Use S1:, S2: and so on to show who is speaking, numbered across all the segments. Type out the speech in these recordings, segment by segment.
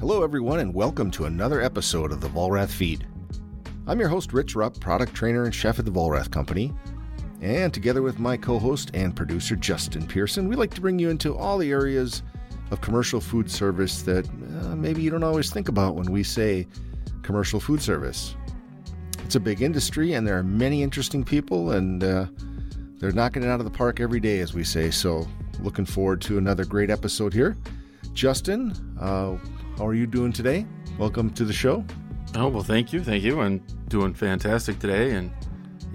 S1: Hello, everyone, and welcome to another episode of the Vollrath Feed. I'm your host, Rich Rupp, product trainer and chef at the Vollrath Company. And together with my co host and producer, Justin Pearson, we like to bring you into all the areas of commercial food service that uh, maybe you don't always think about when we say commercial food service. It's a big industry, and there are many interesting people, and uh, they're knocking it out of the park every day, as we say. So, looking forward to another great episode here. Justin, uh, how are you doing today? Welcome to the show.
S2: Oh well, thank you, thank you. I'm doing fantastic today, and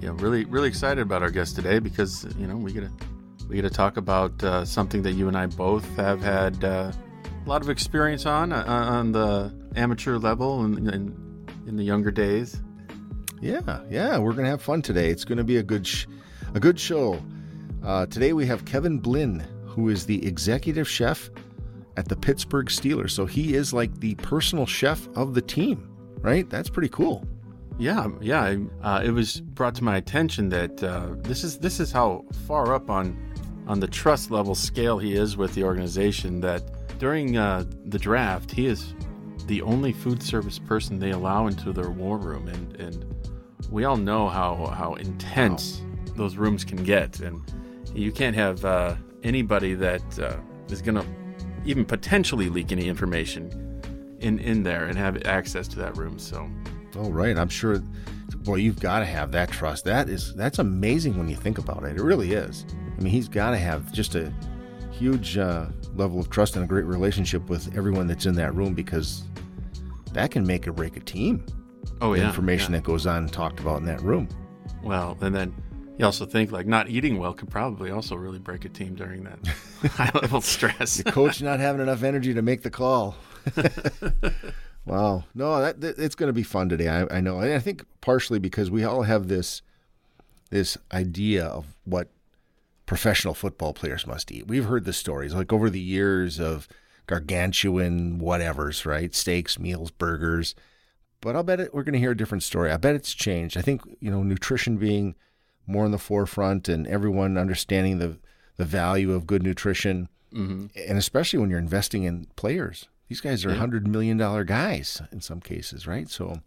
S2: yeah, really, really excited about our guest today because you know we get to we get to talk about uh, something that you and I both have had uh, a lot of experience on uh, on the amateur level and in, in, the younger days.
S1: Yeah, yeah, we're gonna have fun today. It's gonna be a good sh- a good show. Uh, today we have Kevin Blinn, who is the executive chef at the Pittsburgh Steelers. So he is like the personal chef of the team, right? That's pretty cool.
S2: Yeah, yeah. Uh, it was brought to my attention that uh, this is this is how far up on on the trust level scale he is with the organization. That during uh, the draft, he is the only food service person they allow into their war room, and and we all know how how intense wow. those rooms can get, and you can't have uh, anybody that uh, is going to even potentially leak any information in in there and have access to that room. So,
S1: oh right, I'm sure. Boy, you've got to have that trust. That is that's amazing when you think about it. It really is. I mean, he's got to have just a huge uh, level of trust and a great relationship with everyone that's in that room because that can make or break a team.
S2: Oh yeah,
S1: the information
S2: yeah.
S1: that goes on and talked about in that room.
S2: Well, and then you also think like not eating well could probably also really break a team during that high level stress.
S1: the coach not having enough energy to make the call. wow, no, that, that it's going to be fun today. I, I know, and I think partially because we all have this this idea of what professional football players must eat. We've heard the stories like over the years of gargantuan whatevers, right? Steaks, meals, burgers. But I'll bet it, we're going to hear a different story. I bet it's changed. I think you know nutrition being more in the forefront and everyone understanding the the value of good nutrition, mm-hmm. and especially when you're investing in players. These guys are yeah. hundred million dollar guys in some cases, right? So,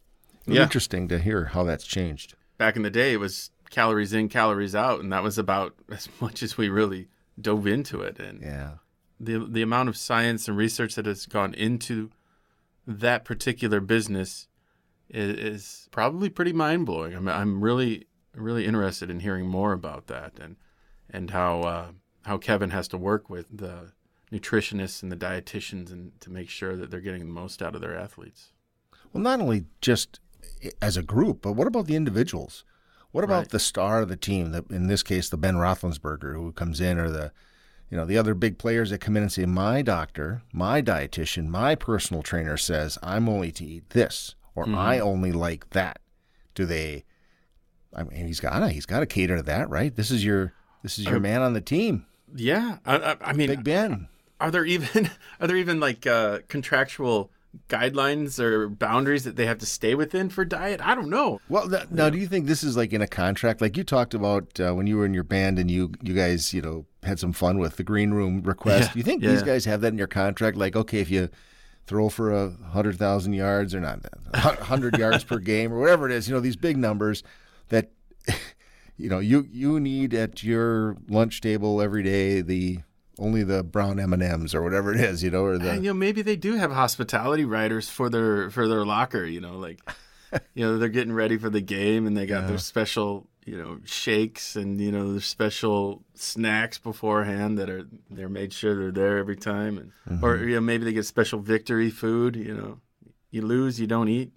S1: yeah. interesting to hear how that's changed.
S2: Back in the day, it was calories in, calories out, and that was about as much as we really dove into it. And
S1: yeah,
S2: the the amount of science and research that has gone into that particular business is, is probably pretty mind blowing. I'm I'm really really interested in hearing more about that and and how uh, how Kevin has to work with the nutritionists and the dietitians and to make sure that they're getting the most out of their athletes.
S1: Well, not only just as a group, but what about the individuals? What about right. the star of the team? The, in this case, the Ben Roethlisberger who comes in, or the you know the other big players that come in and say, "My doctor, my dietitian, my personal trainer says I'm only to eat this, or mm-hmm. I only like that." Do they I mean, he's got to he's got to cater to that, right? This is your this is your uh, man on the team.
S2: Yeah, I, I, mean,
S1: Big Ben.
S2: Are there even are there even like uh, contractual guidelines or boundaries that they have to stay within for diet? I don't know.
S1: Well, th- now, do you think this is like in a contract? Like you talked about uh, when you were in your band and you you guys you know had some fun with the green room request.
S2: Yeah,
S1: do you think
S2: yeah,
S1: these guys have that in your contract? Like, okay, if you throw for a hundred thousand yards or not, hundred yards per game or whatever it is, you know, these big numbers that you know, you you need at your lunch table every day the only the brown M and M's or whatever it is, you know, or the
S2: and, you know maybe they do have hospitality riders for their for their locker, you know, like you know they're getting ready for the game and they got yeah. their special you know shakes and you know their special snacks beforehand that are they're made sure they're there every time and mm-hmm. or you know maybe they get special victory food, you know. You lose, you don't eat.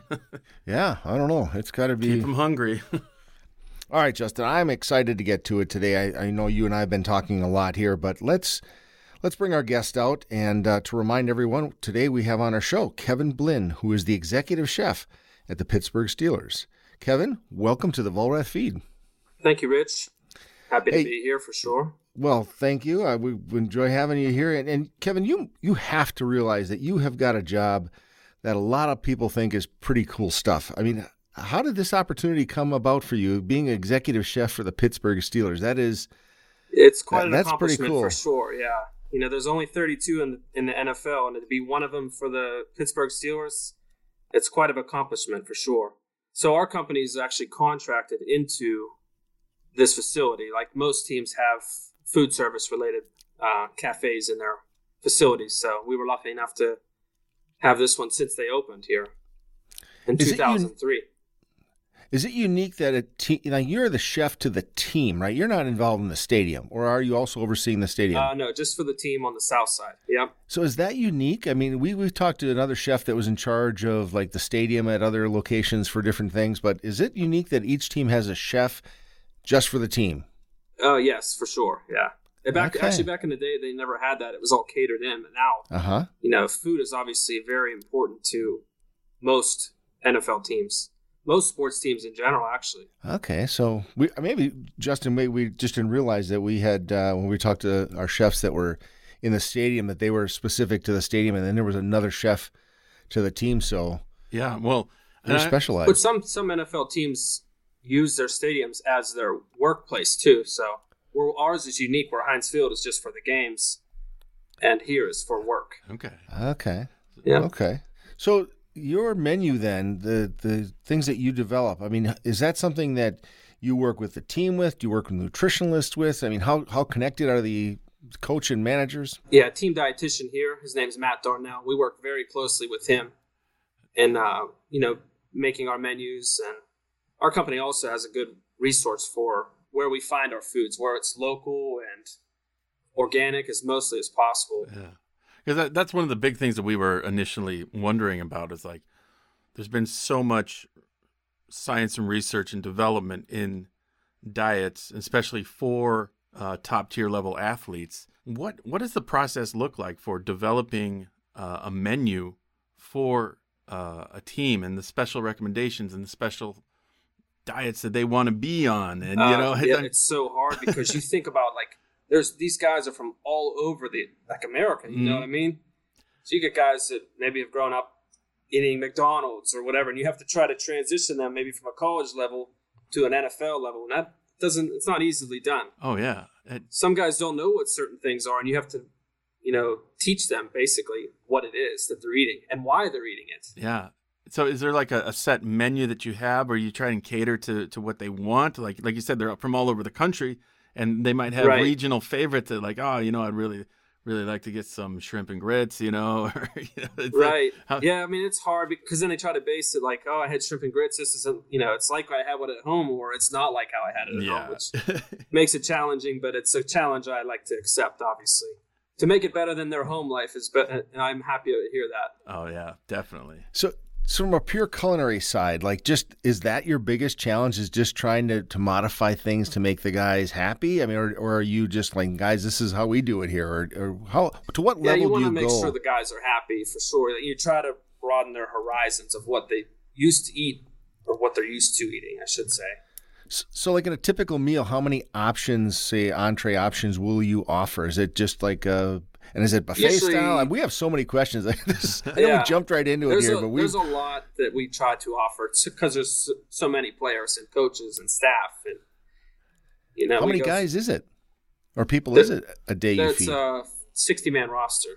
S1: yeah, I don't know. It's got to be
S2: keep them hungry.
S1: All right, Justin, I'm excited to get to it today. I, I, know you and I have been talking a lot here, but let's let's bring our guest out. And uh, to remind everyone, today we have on our show Kevin Blinn, who is the executive chef at the Pittsburgh Steelers. Kevin, welcome to the Vollrath Feed.
S3: Thank you, Rich. Happy hey, to be here for sure.
S1: Well, thank you. I we enjoy having you here. And, and Kevin, you you have to realize that you have got a job that a lot of people think is pretty cool stuff. I mean, how did this opportunity come about for you, being executive chef for the Pittsburgh Steelers? That is,
S3: it's quite that, an that's pretty cool for sure. Yeah, You know, there's only 32 in the, in the NFL, and to be one of them for the Pittsburgh Steelers, it's quite an accomplishment for sure. So our company is actually contracted into this facility. Like most teams have food service related uh, cafes in their facilities. So we were lucky enough to have this one since they opened here in
S1: Is it
S3: 2003.
S1: Is it unique that a team, now you're the chef to the team, right? You're not involved in the stadium, or are you also overseeing the stadium?
S3: Uh, no, just for the team on the south side. Yep.
S1: so is that unique? I mean, we we've talked to another chef that was in charge of like the stadium at other locations for different things, but is it unique that each team has a chef just for the team?
S3: Oh, yes, for sure. Yeah. And Back
S1: Okay.
S3: actually back in the day, they never had that. It was all catered in. But now,
S1: Uh huh.
S3: you know, food is obviously very important to most NFL teams, most sports teams in general. Actually,
S1: Okay, so we maybe Justin, maybe we just didn't realize that we had uh, when we talked to our chefs that were in the stadium that they were specific to the stadium, and then there was another chef to the team, so
S2: Yeah, well,
S1: they're
S2: and I-
S1: specialized.
S3: but some some NFL teams use their stadiums as their workplace too. So where ours is unique, where Heinz Field is just for the games, and here is for work.
S2: okay.
S1: Okay.
S3: Yeah.
S1: Okay. So your menu then, the the things that you develop, I mean, is that something that you work with the team with? Do you work with nutritionalists with? I mean, how how connected are the coach and managers?
S3: Yeah, team dietitian here. His name's Matt Darnell. We work very closely with him, and uh, you know, making our menus. And our company also has a good resource for where we find our foods, where it's local and organic as mostly as possible.
S2: Yeah, because that, that's one of the big things that we were initially wondering about. Is like, there's been so much science and research and development in diets, especially for uh, top tier level athletes. What what does the process look like for developing uh, a menu for uh, a team and the special recommendations and the special diets that they want to be on? And you
S3: Uh,
S2: know,
S3: yeah, it's so hard because you think about like there's these guys are from all over the like America. You know
S2: Mhm.
S3: what I mean? So you get guys that maybe have grown up eating McDonald's or whatever, and you have to try to transition them maybe from a college level to an NFL level, and that doesn't it's not easily done.
S2: oh yeah, It-
S3: Some guys don't know what certain things are, and you have to you know teach them basically what it is that they're eating and why they're eating it.
S2: Yeah. So is there like a, a set menu that you have or you try and cater to, to what they want? Like like you said, they're from all over the country and they might have
S3: Right.
S2: regional favorites that like, oh, you know, I'd really really like to get some shrimp and grits, you know, or you know, it's like-
S3: right
S2: how-
S3: yeah i mean it's hard because then they try to base it like oh i had shrimp and grits this isn't you know it's like i had one at home or it's not like how i had it at home which makes it challenging but it's a challenge i like to accept obviously to make it better than their home life is better and i'm happy to hear that
S2: oh yeah, definitely.
S1: So, so from a pure culinary side, like just is that your biggest challenge? Is just trying to, to modify things to make the guys happy? I mean, or, or are you just like, guys, this is how we do it here, or, or how to what
S3: yeah
S1: level
S3: you
S1: do
S3: want
S1: you
S3: to make
S1: go?
S3: sure the guys are happy for sure That you try to broaden their horizons of what they used to eat or what they're used to eating i should say
S1: So, like in a typical meal, how many options, say entree options, will you offer? Is it just like a, and is it buffet
S3: Usually-
S1: style? And we have so many questions. This- I know
S3: Yeah.
S1: we jumped right into it
S3: there's
S1: here,
S3: a,
S1: but we
S3: there's a lot that we try to offer because there's so, so many players and coaches and staff and you know
S1: how many
S3: go-
S1: guys is it, or people
S3: There-
S1: is it a day you
S3: That's
S1: feed?
S3: a 60 man roster.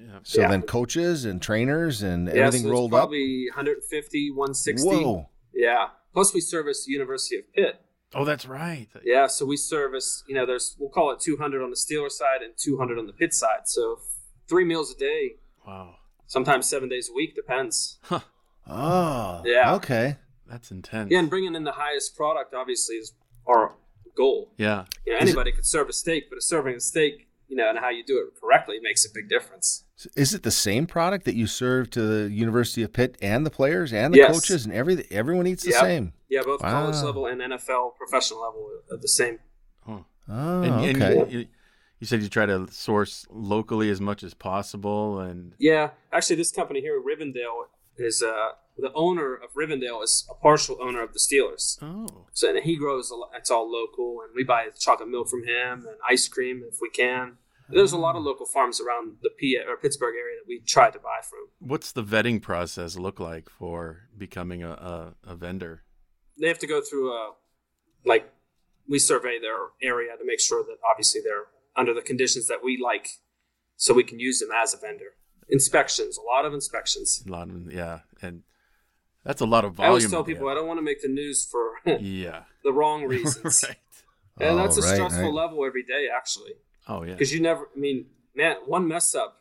S2: Yeah.
S1: so
S3: yeah.
S1: then coaches and trainers and
S3: Yeah,
S1: everything
S3: so it's
S1: rolled up.
S3: probably 150, 160.
S1: Whoa!
S3: Yeah. Plus, we service the University of Pitt.
S2: Oh, that's right.
S3: Yeah, so we service. You know, there's we'll call it 200 on the Steeler side and 200 on the Pitt side. So three meals a day,
S2: Wow.
S3: sometimes seven days a week, depends. Huh.
S1: Oh,
S3: Yeah.
S1: Okay.
S2: That's intense.
S3: Yeah, and bringing in the highest product obviously is our goal.
S2: Yeah.
S3: You know,
S1: Is it-
S3: anybody could serve a steak, but a serving a steak, you know, and how you do it correctly makes a big difference.
S1: Is it the same product that you serve to the University of Pitt and the players and the
S3: Yes.
S1: coaches and every everyone eats the
S3: Yep.
S1: same?
S3: Yeah, both college level and NFL professional level are the same.
S2: Huh.
S1: Oh,
S2: and,
S1: okay.
S2: and you, you said you try to source locally as much as possible and
S3: Yeah, actually, this company here, Rivendale, is uh, the owner of Rivendale is a partial owner of the Steelers.
S2: oh
S3: So and he grows. A lot, it's all local, and we buy chocolate milk from him and ice cream if we can. There's a lot of local farms around the P or Pittsburgh area that we try to buy from.
S2: what's the vetting process look like for becoming a, a, a vendor
S3: They have to go through a like we survey their area to make sure that obviously they're under the conditions that we like so we can use them as a vendor. Inspections, a lot of inspections.
S2: A lot of yeah, and that's a lot of volume.
S3: I always tell people I don't want to make the news for
S2: yeah,
S3: the wrong reasons,
S2: right.
S3: and that's a
S1: Oh, right,
S3: stressful
S1: right.
S3: level every day, actually,
S2: Oh yeah.
S3: because you never. I mean, man, one mess up,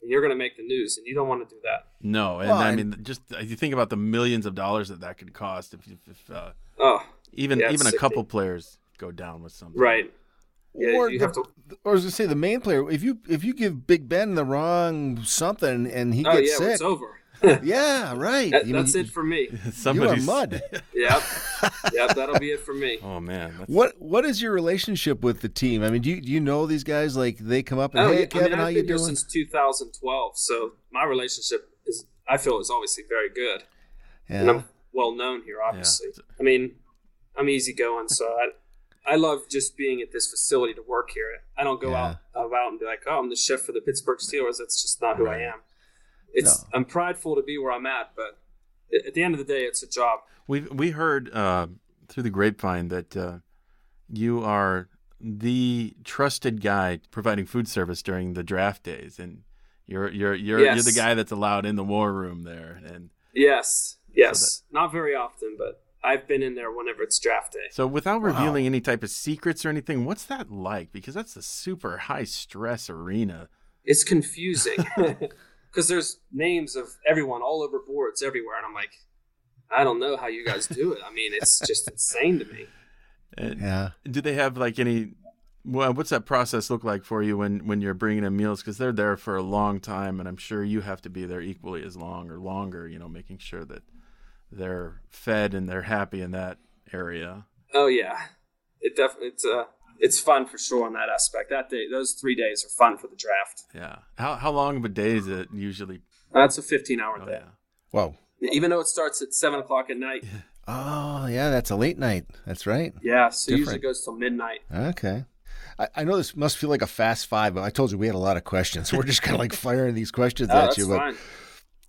S3: and you're going to make the news, and you don't want to do that.
S2: No, and
S1: Well,
S2: I
S1: and-
S2: mean, just if you think about the millions of dollars that that could cost, if, if, if uh,
S3: Oh,
S2: even
S3: Yeah,
S2: even a
S3: sickening.
S2: couple players go down with something,
S3: right. Yeah,
S1: or
S3: you
S1: the-
S3: to.
S1: or I was gonna say the main player. If you if you give Big Ben the wrong something and he
S3: Oh
S1: gets
S3: yeah,
S1: sick,
S3: it's over.
S1: yeah, right.
S3: That,
S1: You mean,
S3: that's it for me.
S1: You are
S2: Somebody's
S1: mud.
S3: Yep, yep, that'll be it for me.
S2: Oh man, that's,
S1: What what is your relationship with the team? I mean, do you, do you know these guys? Like they come up and
S3: Oh,
S1: hey
S3: yeah,
S1: Kevin,
S3: I mean,
S1: how
S3: I've
S1: you
S3: been here
S1: doing?
S3: since 2012, so my relationship is, I feel, is obviously very good, and I'm well known here. Obviously, I mean, I'm easygoing, so I, I love just being at this facility to work here. I don't go
S1: Yeah.
S3: out about and be like, oh, I'm the chef for the Pittsburgh Steelers. That's just not who I am. It's
S1: No.
S3: I'm prideful to be where I'm at, but at the end of the day, it's a job.
S2: we we heard uh, through the grapevine that uh, you are the trusted guy providing food service during the draft days, and you're you're you're you're the guy that's allowed in the war room there, and
S3: Yes, yes, not very often, but I've been in there whenever it's draft day.
S2: So, without revealing any type of secrets or anything, what's that like? Because that's a super high stress arena.
S3: it's confusing because there's names of everyone all over boards everywhere, and I'm like, I don't know how you guys do it. I mean, it's just insane to me.
S2: And
S1: yeah.
S2: Do they have like any? Well, what's that process look like for you when when you're bringing in meals? Because they're there for a long time, and I'm sure you have to be there equally as long or longer. You know, making sure that they're fed and they're happy in that area.
S3: Oh yeah, it definitely it's uh it's fun for sure on that aspect. That day, those three days are fun for the draft.
S2: Yeah. How how long of a day is it usually?
S3: That's a 15 hour
S2: Oh
S3: day,
S2: yeah.
S1: Whoa.
S3: even though it starts at seven o'clock at night.
S1: Oh yeah, that's a late night. That's right.
S3: Yeah, so usually goes till midnight.
S1: Okay. I, I know this must feel like a fast five, but I told you we had a lot of questions. So we're just kind of like firing these questions
S3: Oh,
S1: at
S3: that's
S1: you. But
S3: fine.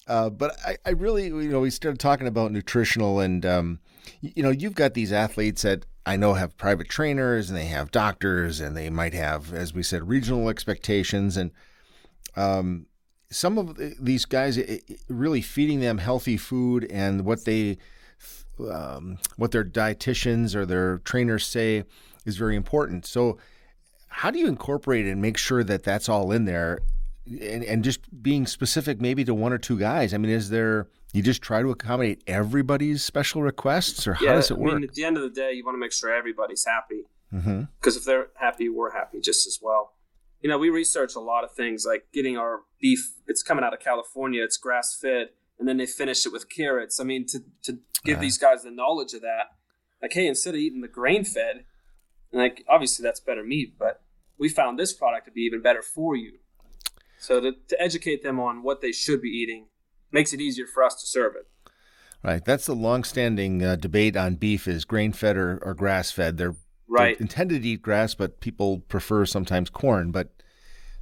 S1: Uh, but I, I really, you know, we started talking about nutritional, and um, you know, you've got these athletes that I know have private trainers, and they have doctors, and they might have, as we said, regional expectations, and um, some of these guys really feeding them healthy food and what they, um, what their dietitians or their trainers say is very important. So, how do you incorporate and make sure that that's all in there and, and just being specific maybe to one or two guys i mean is there you just try to accommodate everybody's special requests or how
S3: yeah,
S1: does it
S3: I
S1: work
S3: mean, at the end of the day, you want to make sure everybody's happy.
S1: mm-hmm.
S3: because if they're happy, we're happy just as well. You know, we research a lot of things like getting our beef. It's coming out of California. It's grass fed, and then they finish it with carrots. I mean, to to give these guys the knowledge of that, like, hey, instead of eating the grain fed, like obviously that's better meat, but we found this product to be even better for you. So to, to educate them on what they should be eating makes it easier for us to serve it.
S1: right that's the long-standing uh, debate on beef is grain-fed or, or grass-fed they're,
S3: Right.
S1: they're intended to eat grass but people prefer sometimes corn but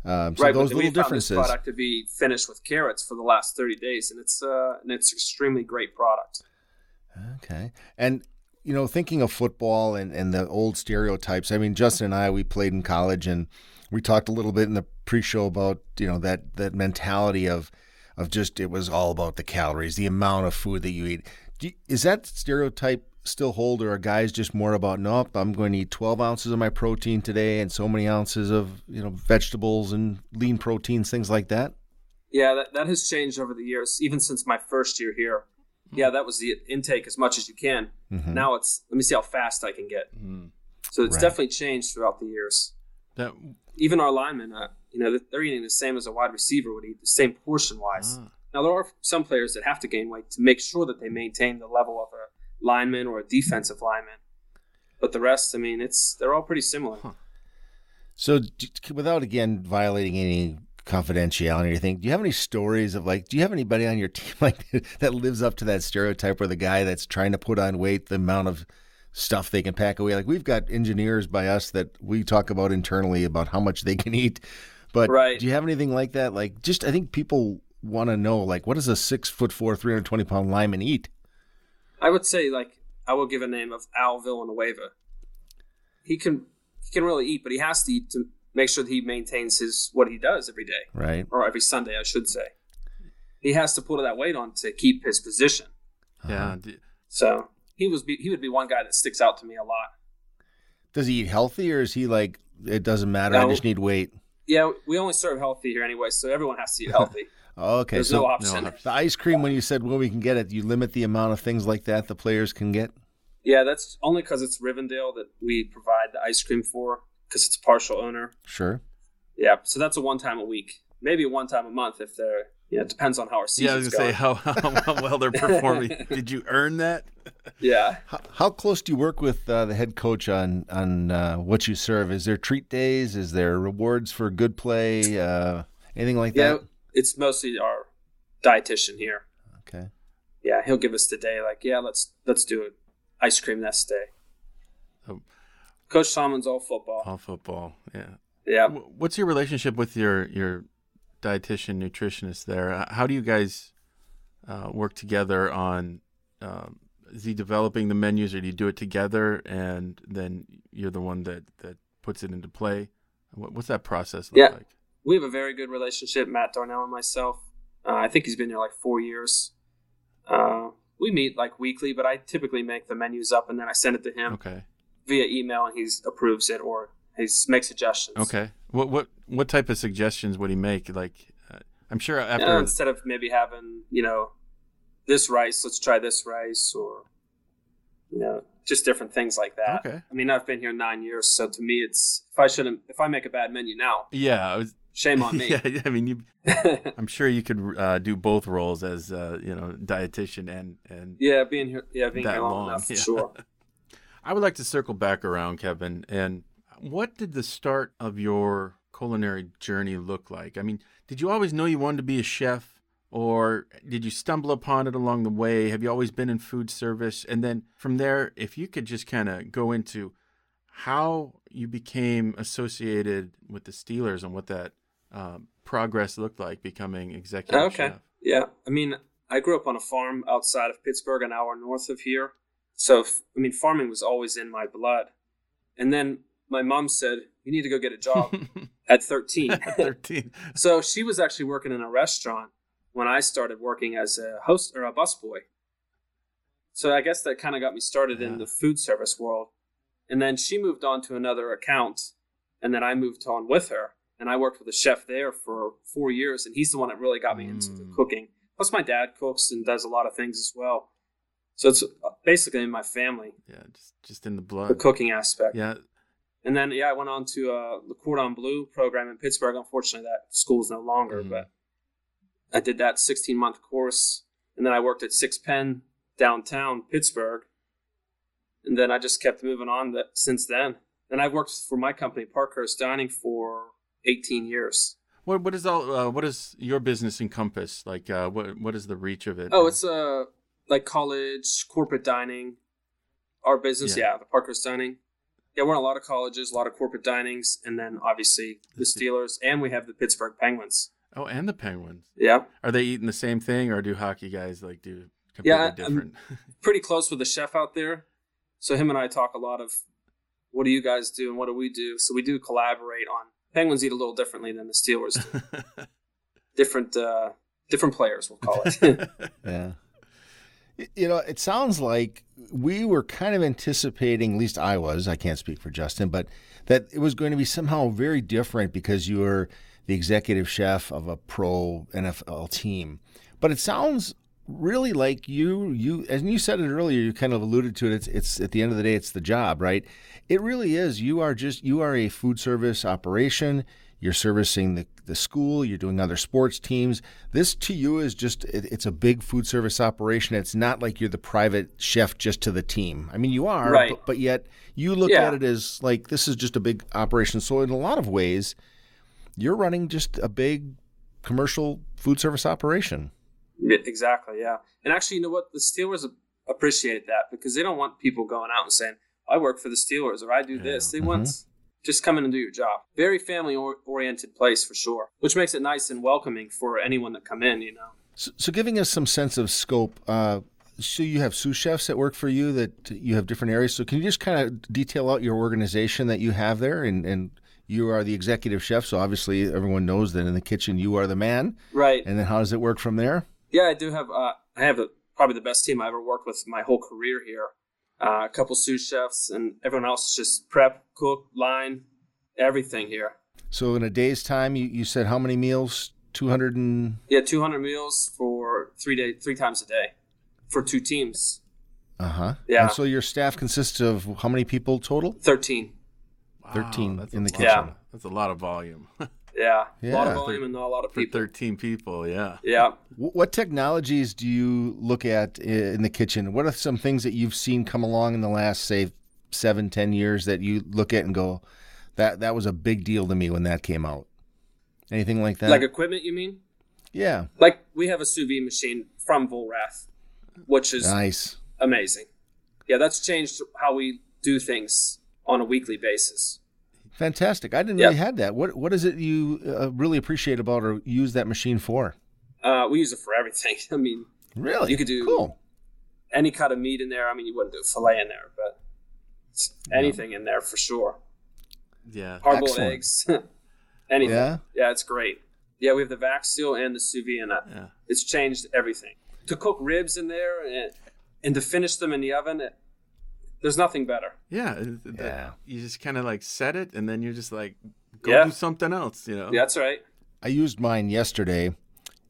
S1: um, so
S3: right,
S1: those
S3: but
S1: little
S3: found this
S1: differences
S3: product to be finished with carrots for the last 30 days, and it's uh, and it's extremely great product.
S1: Okay. And you know, thinking of football and, and the old stereotypes, I mean, Justin and I, we played in college and we talked a little bit in the pre-show about, you know, that, that mentality of, of just, it was all about the calories, the amount of food that you eat. Do you, is that stereotype still hold or are guys just more about, nope, I'm going to eat 12 ounces of my protein today and so many ounces of, you know, vegetables and lean proteins, things like that?
S3: Yeah, that, that has changed over the years, even since my first year here. Yeah, that was the intake as much as you can.
S1: Mhm.
S3: Now it's let me see how fast I can get.
S2: Mm.
S3: So it's
S1: Right.
S3: definitely changed throughout the years.
S2: That
S3: Even our linemen, uh, you know, they're eating the same as a wide receiver would eat, the same portion wise.
S2: ah,
S3: Now there are some players that have to gain weight to make sure that they maintain the level of a lineman or a defensive lineman. But the rest, I mean, it's they're all pretty similar.
S2: Huh.
S1: So, without again violating any confidentiality or anything, do you have any stories of like, do you have anybody on your team like that lives up to that stereotype where the guy that's trying to put on weight, the amount of stuff they can pack away? Like, we've got engineers by us that we talk about internally about how much they can eat. But
S3: Right.
S1: do you have anything like that? Like, just I think people want to know, like, what does a six foot four, 320 pound lineman eat?
S3: I would say like I will give a name of Al Villanueva. He can he can really eat, but he has to eat to make sure that he maintains his what he does every day,
S1: Right.
S3: or every Sunday, I should say. He has to put that weight on to keep his position.
S2: Yeah. Uh-huh. d-
S3: So he was be, he would be one guy that sticks out to me a lot.
S1: Does he eat healthy, or is he like it doesn't matter? I just need weight.
S3: Yeah, we only serve healthy here anyway, so everyone has to eat healthy.
S1: Oh, okay,
S3: There's
S1: so
S3: no option.
S2: no.
S1: the ice cream, when you said when we can get it, you limit the amount of things like that the players can get.
S3: Yeah, that's only because it's Rivendale that we provide the ice cream for because it's a partial owner.
S1: Sure.
S3: Yeah, so that's a one time a week, maybe one time a month if they're. You know, it depends on how our
S2: Yeah, I was gonna say how, how well they're performing. Did you earn that?
S3: yeah,
S1: How, how close do you work with uh, the head coach on on uh, what you serve? Is there treat days? Is there rewards for good play? Uh, anything like that?
S3: yeah.
S1: that?
S3: It's mostly our dietitian here.
S1: Okay.
S3: Yeah, he'll give us the day. Like, yeah, let's let's do it. Ice cream this day.
S2: Oh.
S3: Coach Tomlin's all football.
S2: All football. Yeah.
S3: Yeah,
S2: What's your relationship with your your dietitian nutritionist there? Uh, How do you guys uh, work together on? Um, is he developing the menus, or do you do it together, and then you're the one that that puts it into play? What, what's that process look
S3: Yeah.
S2: like?
S3: we have a very good relationship, Matt Darnell and myself. Uh, I think he's been here like four years. Uh, we meet like weekly, but I typically make the menus up and then I send it to him
S2: Okay.
S3: via email, and he approves it or he makes suggestions.
S2: Okay. What what what type of suggestions would he make? Like, uh, I'm sure after.
S3: instead of maybe having you know this rice, let's try this rice, or you know just different things like that.
S2: Okay.
S3: I mean, I've been here nine years, so to me, it's if I shouldn't, if I make a bad menu now,
S2: Yeah. Was,
S3: shame on me.
S2: yeah. I mean, you. I'm sure you could uh, do both roles as uh, you know dietitian and and
S3: yeah, being here, yeah, being here long,
S2: long,
S3: enough
S2: yeah.
S3: sure.
S2: I would like to circle back around, Kevin. And what did the start of your culinary journey look like? I mean, did you always know you wanted to be a chef, or did you stumble upon it along the way? Have you always been in food service? And then from there, if you could just kind of go into how you became associated with the Steelers and what that um, progress looked like becoming executive
S3: Okay.
S2: chef.
S3: Yeah, I mean, I grew up on a farm outside of Pittsburgh, an hour north of here. So, I mean, farming was always in my blood. And then my mom said, "You need to go get a job at 13."
S2: at Thirteen.
S3: so she was actually working in a restaurant when I started working as a host or a busboy. So I guess that kind of got me started in the food service world. And then she moved on to another account, and then I moved on with her. And I worked with a chef there for four years, and he's the one that really got me into the
S2: Mm.
S3: cooking. Plus, my dad cooks and does a lot of things as well. So it's basically in my family,
S2: Yeah, just just in the blood.
S3: the cooking aspect.
S2: Yeah,
S3: And then, yeah, I went on to uh, the Cordon Bleu program in Pittsburgh. Unfortunately, that school is no longer,
S2: Mhm.
S3: but I did that 16 month course. And then I worked at Six Penn downtown Pittsburgh. And then I just kept moving on that since then. And I've worked for my company, Parkhurst Dining, for 18 years.
S2: What what is all uh, what does your business encompass? Like uh, what what is the reach of it?
S3: Oh, it's uh, like college, corporate dining. Our business,
S2: Yeah.
S3: yeah, the Parkhurst Dining. Yeah, we're in a lot of colleges, a lot of corporate dinings, and then obviously the Steelers, and we have the Pittsburgh Penguins.
S2: oh, and the Penguins.
S3: Yeah,
S2: Are they eating the same thing, or do hockey guys like do completely
S3: Yeah, I'm-
S2: different?
S3: pretty close with the chef out there. So him and I talk a lot of what do you guys do and what do we do. So we do collaborate on. Penguins eat a little differently than the Steelers do. different, uh, different players, we'll call it.
S1: Yeah. You know, it sounds like we were kind of anticipating, at least I was, I can't speak for Justin, but that it was going to be somehow very different because you were the executive chef of a pro NFL team. But it sounds really like you you and you said it earlier, you kind of alluded to it, it's it's at the end of the day it's the job, right? It really is. You are just you are a food service operation. You're servicing the, the school. You're doing other sports teams. This to you is just it, it's a big food service operation. It's not like you're the private chef just to the team. I mean, you are,
S3: Right.
S1: but, but yet you look
S3: Yeah.
S1: at it as like this is just a big operation. So in a lot of ways, you're running just a big commercial food service operation.
S3: Exactly, yeah. And actually, you know what? The Steelers appreciated that because they don't want people going out and saying, I work for the Steelers or I do this. They mm-hmm. want just come in and do your job. Very family or- oriented place for sure, which makes it nice and welcoming for anyone that come in, you know.
S1: So, so giving us some sense of scope. Uh, so you have sous chefs that work for you that you have different areas. So can you just kind of detail out your organization that you have there and, and you are the executive chef, so obviously everyone knows that in the kitchen you are the man.
S3: Right.
S1: And then how does it work from there?
S3: Yeah, I do have. Uh, I have a, probably the best team I ever worked with my whole career here. Uh, a couple sous chefs, and everyone else just prep, cook, line, everything here.
S1: So in a day's time, you, you said how many meals? Two hundred and
S3: Yeah, 200 meals for three day, three times a day, for two teams.
S1: uh huh.
S3: Yeah.
S1: And so your staff consists of how many people total?
S3: 13.
S2: Wow,
S1: 13
S2: that's
S1: in the
S2: lot.
S3: kitchen.
S2: That's a lot of volume
S3: Yeah, a lot of volume and not a lot of
S2: for 13 people. Yeah.
S3: Yeah.
S1: What technologies do you look at in the kitchen? What are some things that you've seen come along in the last, say, seven, ten years that you look at and go, that that was a big deal to me when that came out? Anything like that?
S3: Like equipment, you mean?
S1: yeah,
S3: Like we have a sous vide machine from Vollrath, which is
S1: nice.
S3: amazing. Yeah, that's changed how we do things on a weekly basis.
S1: Fantastic. I didn't
S3: Yep.
S1: really had that. What what is it you uh, really appreciate about or use that machine for?
S3: Uh, we use it for everything. I mean,
S1: Really?
S3: You could do-
S1: cool.
S3: any cut of meat in there. I mean, you wouldn't do a fillet in there, but it's anything in there for sure.
S2: Yeah.
S3: Hard boiled eggs, anything.
S1: Yeah?
S3: Yeah. it's great. Yeah, we have the vac seal and the sous vide, and uh,
S2: Yeah.
S3: it's changed everything. To cook ribs in there and, and to finish them in the oven, it, there's nothing better.
S2: Yeah. it- it-
S1: Yeah.
S2: You just kind of like set it and then you're just like, go
S3: Yeah.
S2: do something else, you know?
S3: Yeah, that's right.
S1: I used mine yesterday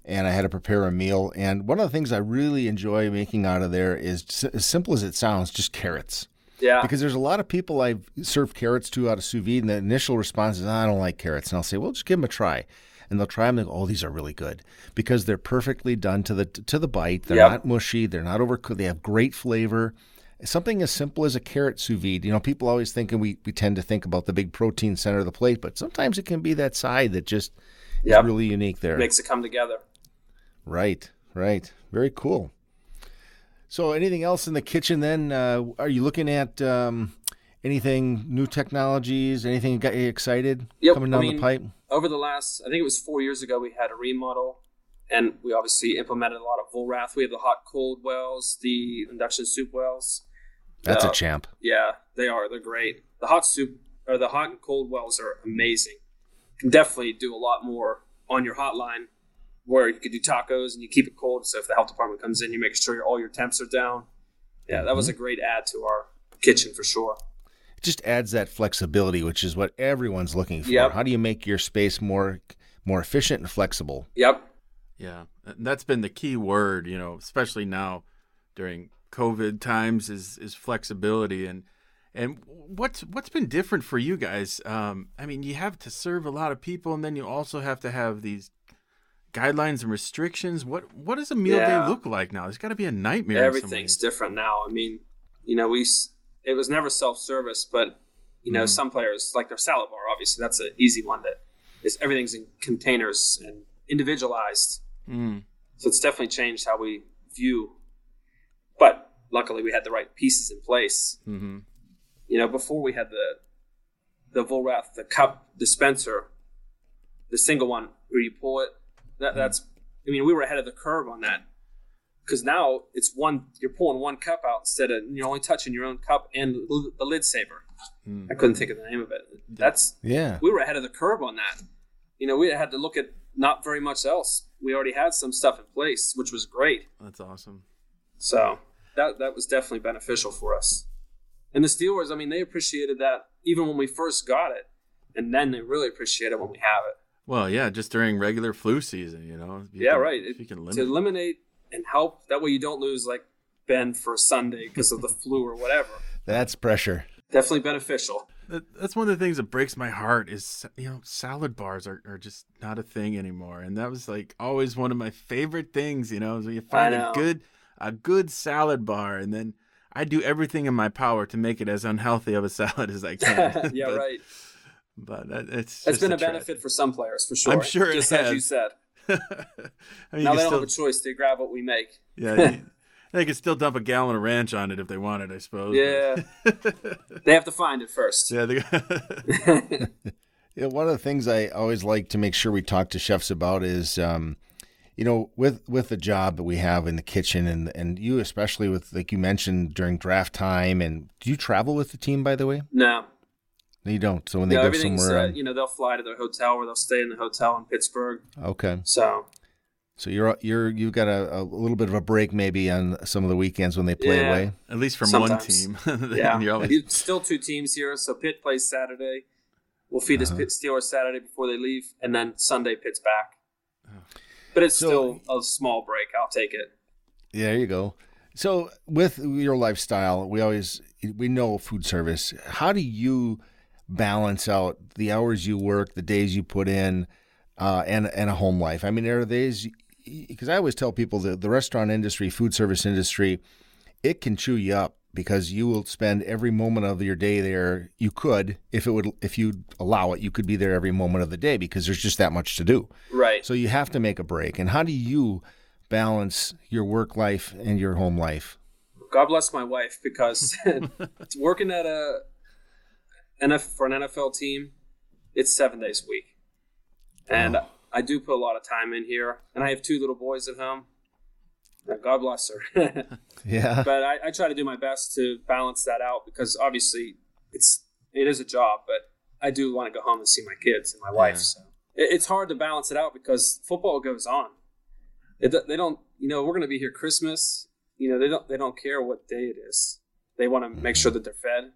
S1: and I had to prepare a meal. And one of the things I really enjoy making out of there is as simple as it sounds, just carrots.
S3: Yeah,
S1: Because there's a lot of people I've served carrots to out of sous vide, and the initial response is, ah, I don't like carrots. And I'll say, well, just give them a try. And they'll try them and go, oh, these are really good because they're perfectly done to the to the bite. They're
S3: Yep.
S1: not mushy. They're not overcooked. They have great flavor. Something as simple as a carrot sous vide. You know, people always think, and we, we tend to think about the big protein center of the plate, but sometimes it can be that side that just
S3: Yep.
S1: is really unique there.
S3: makes it come together.
S1: Right, right. Very cool. So, anything else in the kitchen then? Uh, are you looking at um, anything new technologies? Anything got you excited
S3: Yep,
S1: coming
S3: I
S1: down
S3: mean-
S1: the pipe?
S3: Over the last, I think it was four years ago, we had a remodel, and we obviously implemented a lot of Vollrath. We have the hot cold wells, the induction soup wells.
S1: That's
S3: uh,
S1: a champ.
S3: Yeah, they are. They're great. The hot soup or the hot and cold wells are amazing. Can definitely do a lot more on your hotline where you could do tacos and you keep it cold. So if the health department comes in, you make sure all your temps are down. Yeah, that was
S1: Mm-hmm.
S3: a great add to our kitchen for sure.
S1: It just adds that flexibility, which is what everyone's looking for.
S3: Yep.
S1: How do you make your space more more efficient and flexible?
S3: Yep.
S2: Yeah, and that's been the key word, you know, especially now during COVID times is is flexibility and and what's what's been different for you guys? Um, I mean, you have to serve a lot of people, and then you also have to have these guidelines and restrictions. What what does a meal
S3: Yeah.
S2: day look like now? It's got to be a nightmare.
S3: Everything's different now. I mean, you know, we it was never self service, but you know, some players like their salad bar. Obviously, that's an easy one. That is everything's in containers and individualized.
S2: Mm.
S3: So it's definitely changed how we view. But luckily, we had the right pieces in place.
S2: hmm
S3: You know, before we had the the Vollrath, the cup dispenser, the single one where you pull it. That, that's, I mean, we were ahead of the curve on that because now it's one. You're pulling one cup out instead of you're only touching your own cup and the the lid saver.
S2: Mm.
S3: I couldn't think of the name of it. That's
S1: Yeah.
S3: we were ahead of the curve on that. You know, we had to look at not very much else. We already had some stuff in place, which was great.
S2: That's awesome.
S3: So that that was definitely beneficial for us. And the Steelers, I mean, they appreciated that even when we first got it, and then they really appreciate it when we have it.
S2: Well, yeah, just during regular flu season, you know. you
S3: yeah,
S2: can-
S3: right.
S2: If you can limit.
S3: to eliminate and help, that way you don't lose like Ben for Sunday because of the flu or whatever.
S1: That's pressure.
S3: Definitely beneficial.
S2: That's one of the things that breaks my heart is you know salad bars are, are just not a thing anymore and that was like always one of my favorite things you know is when you find a good a good salad bar and then I do everything in my power to make it as unhealthy of a salad as I can
S3: yeah,
S2: but,
S3: right.
S2: but that, it's
S3: That's
S2: just
S3: been a,
S2: tragedy.
S3: benefit for some players for sure.
S2: I'm sure it
S3: just as you said.
S2: I mean,
S3: now
S2: you
S3: they
S2: can
S3: don't have a choice; they grab what we make.
S2: yeah you- they could still dump a gallon of ranch on it if they wanted I suppose
S3: Yeah, they have to find it first.
S2: yeah they,
S1: Yeah, one of the things I always like to make sure we talk to chefs about is, um, you know, with with the job that we have in the kitchen, and and you especially with like you mentioned during draft time, and do you travel with the team by the way?
S3: No,
S1: You don't. So when they
S3: no,
S1: go somewhere,
S3: uh,
S1: um,
S3: you know they'll fly to their hotel or they'll stay in the hotel in Pittsburgh.
S1: okay.
S3: So
S1: So you're you're you've got a, a little bit of a break maybe on some of the weekends when they play
S3: Yeah.
S1: away.
S2: At least from
S3: Sometimes.
S2: one team.
S3: yeah,
S2: You're always-
S3: still two teams here. So Pitt plays Saturday. We'll feed
S1: Uh-huh.
S3: us Pitt Steelers Saturday before they leave, and then Sunday Pitt's back. But it's
S1: So-
S3: still a small break. I'll take it.
S1: Yeah, there you go. So with your lifestyle, we always we know food service. How do you balance out the hours you work, the days you put in, uh, and and a home life? I mean, there are days because I always tell people that the restaurant industry, food service industry, it can chew you up because you will spend every moment of your day there. You could, if it would, if you allow it, you could be there every moment of the day because there's just that much to do.
S3: Right.
S1: So you have to make a break. And how do you balance your work life and your home life?
S3: God bless my wife because it's working at a NF for an NFL team. It's seven days a week, and
S1: Oh.
S3: I do put a lot of time in here. And I have two little boys at home. God bless her.
S1: Yeah.
S3: but I, I try to do my best to balance that out because obviously it's it is a job, but I do want to go home and see my kids and my wife.
S2: Yeah.
S3: So it, it's hard to balance it out because football goes on. It, they don't, you know, we're going to be here Christmas. You know, they don't they don't care what day it is. They want to make sure that they're fed,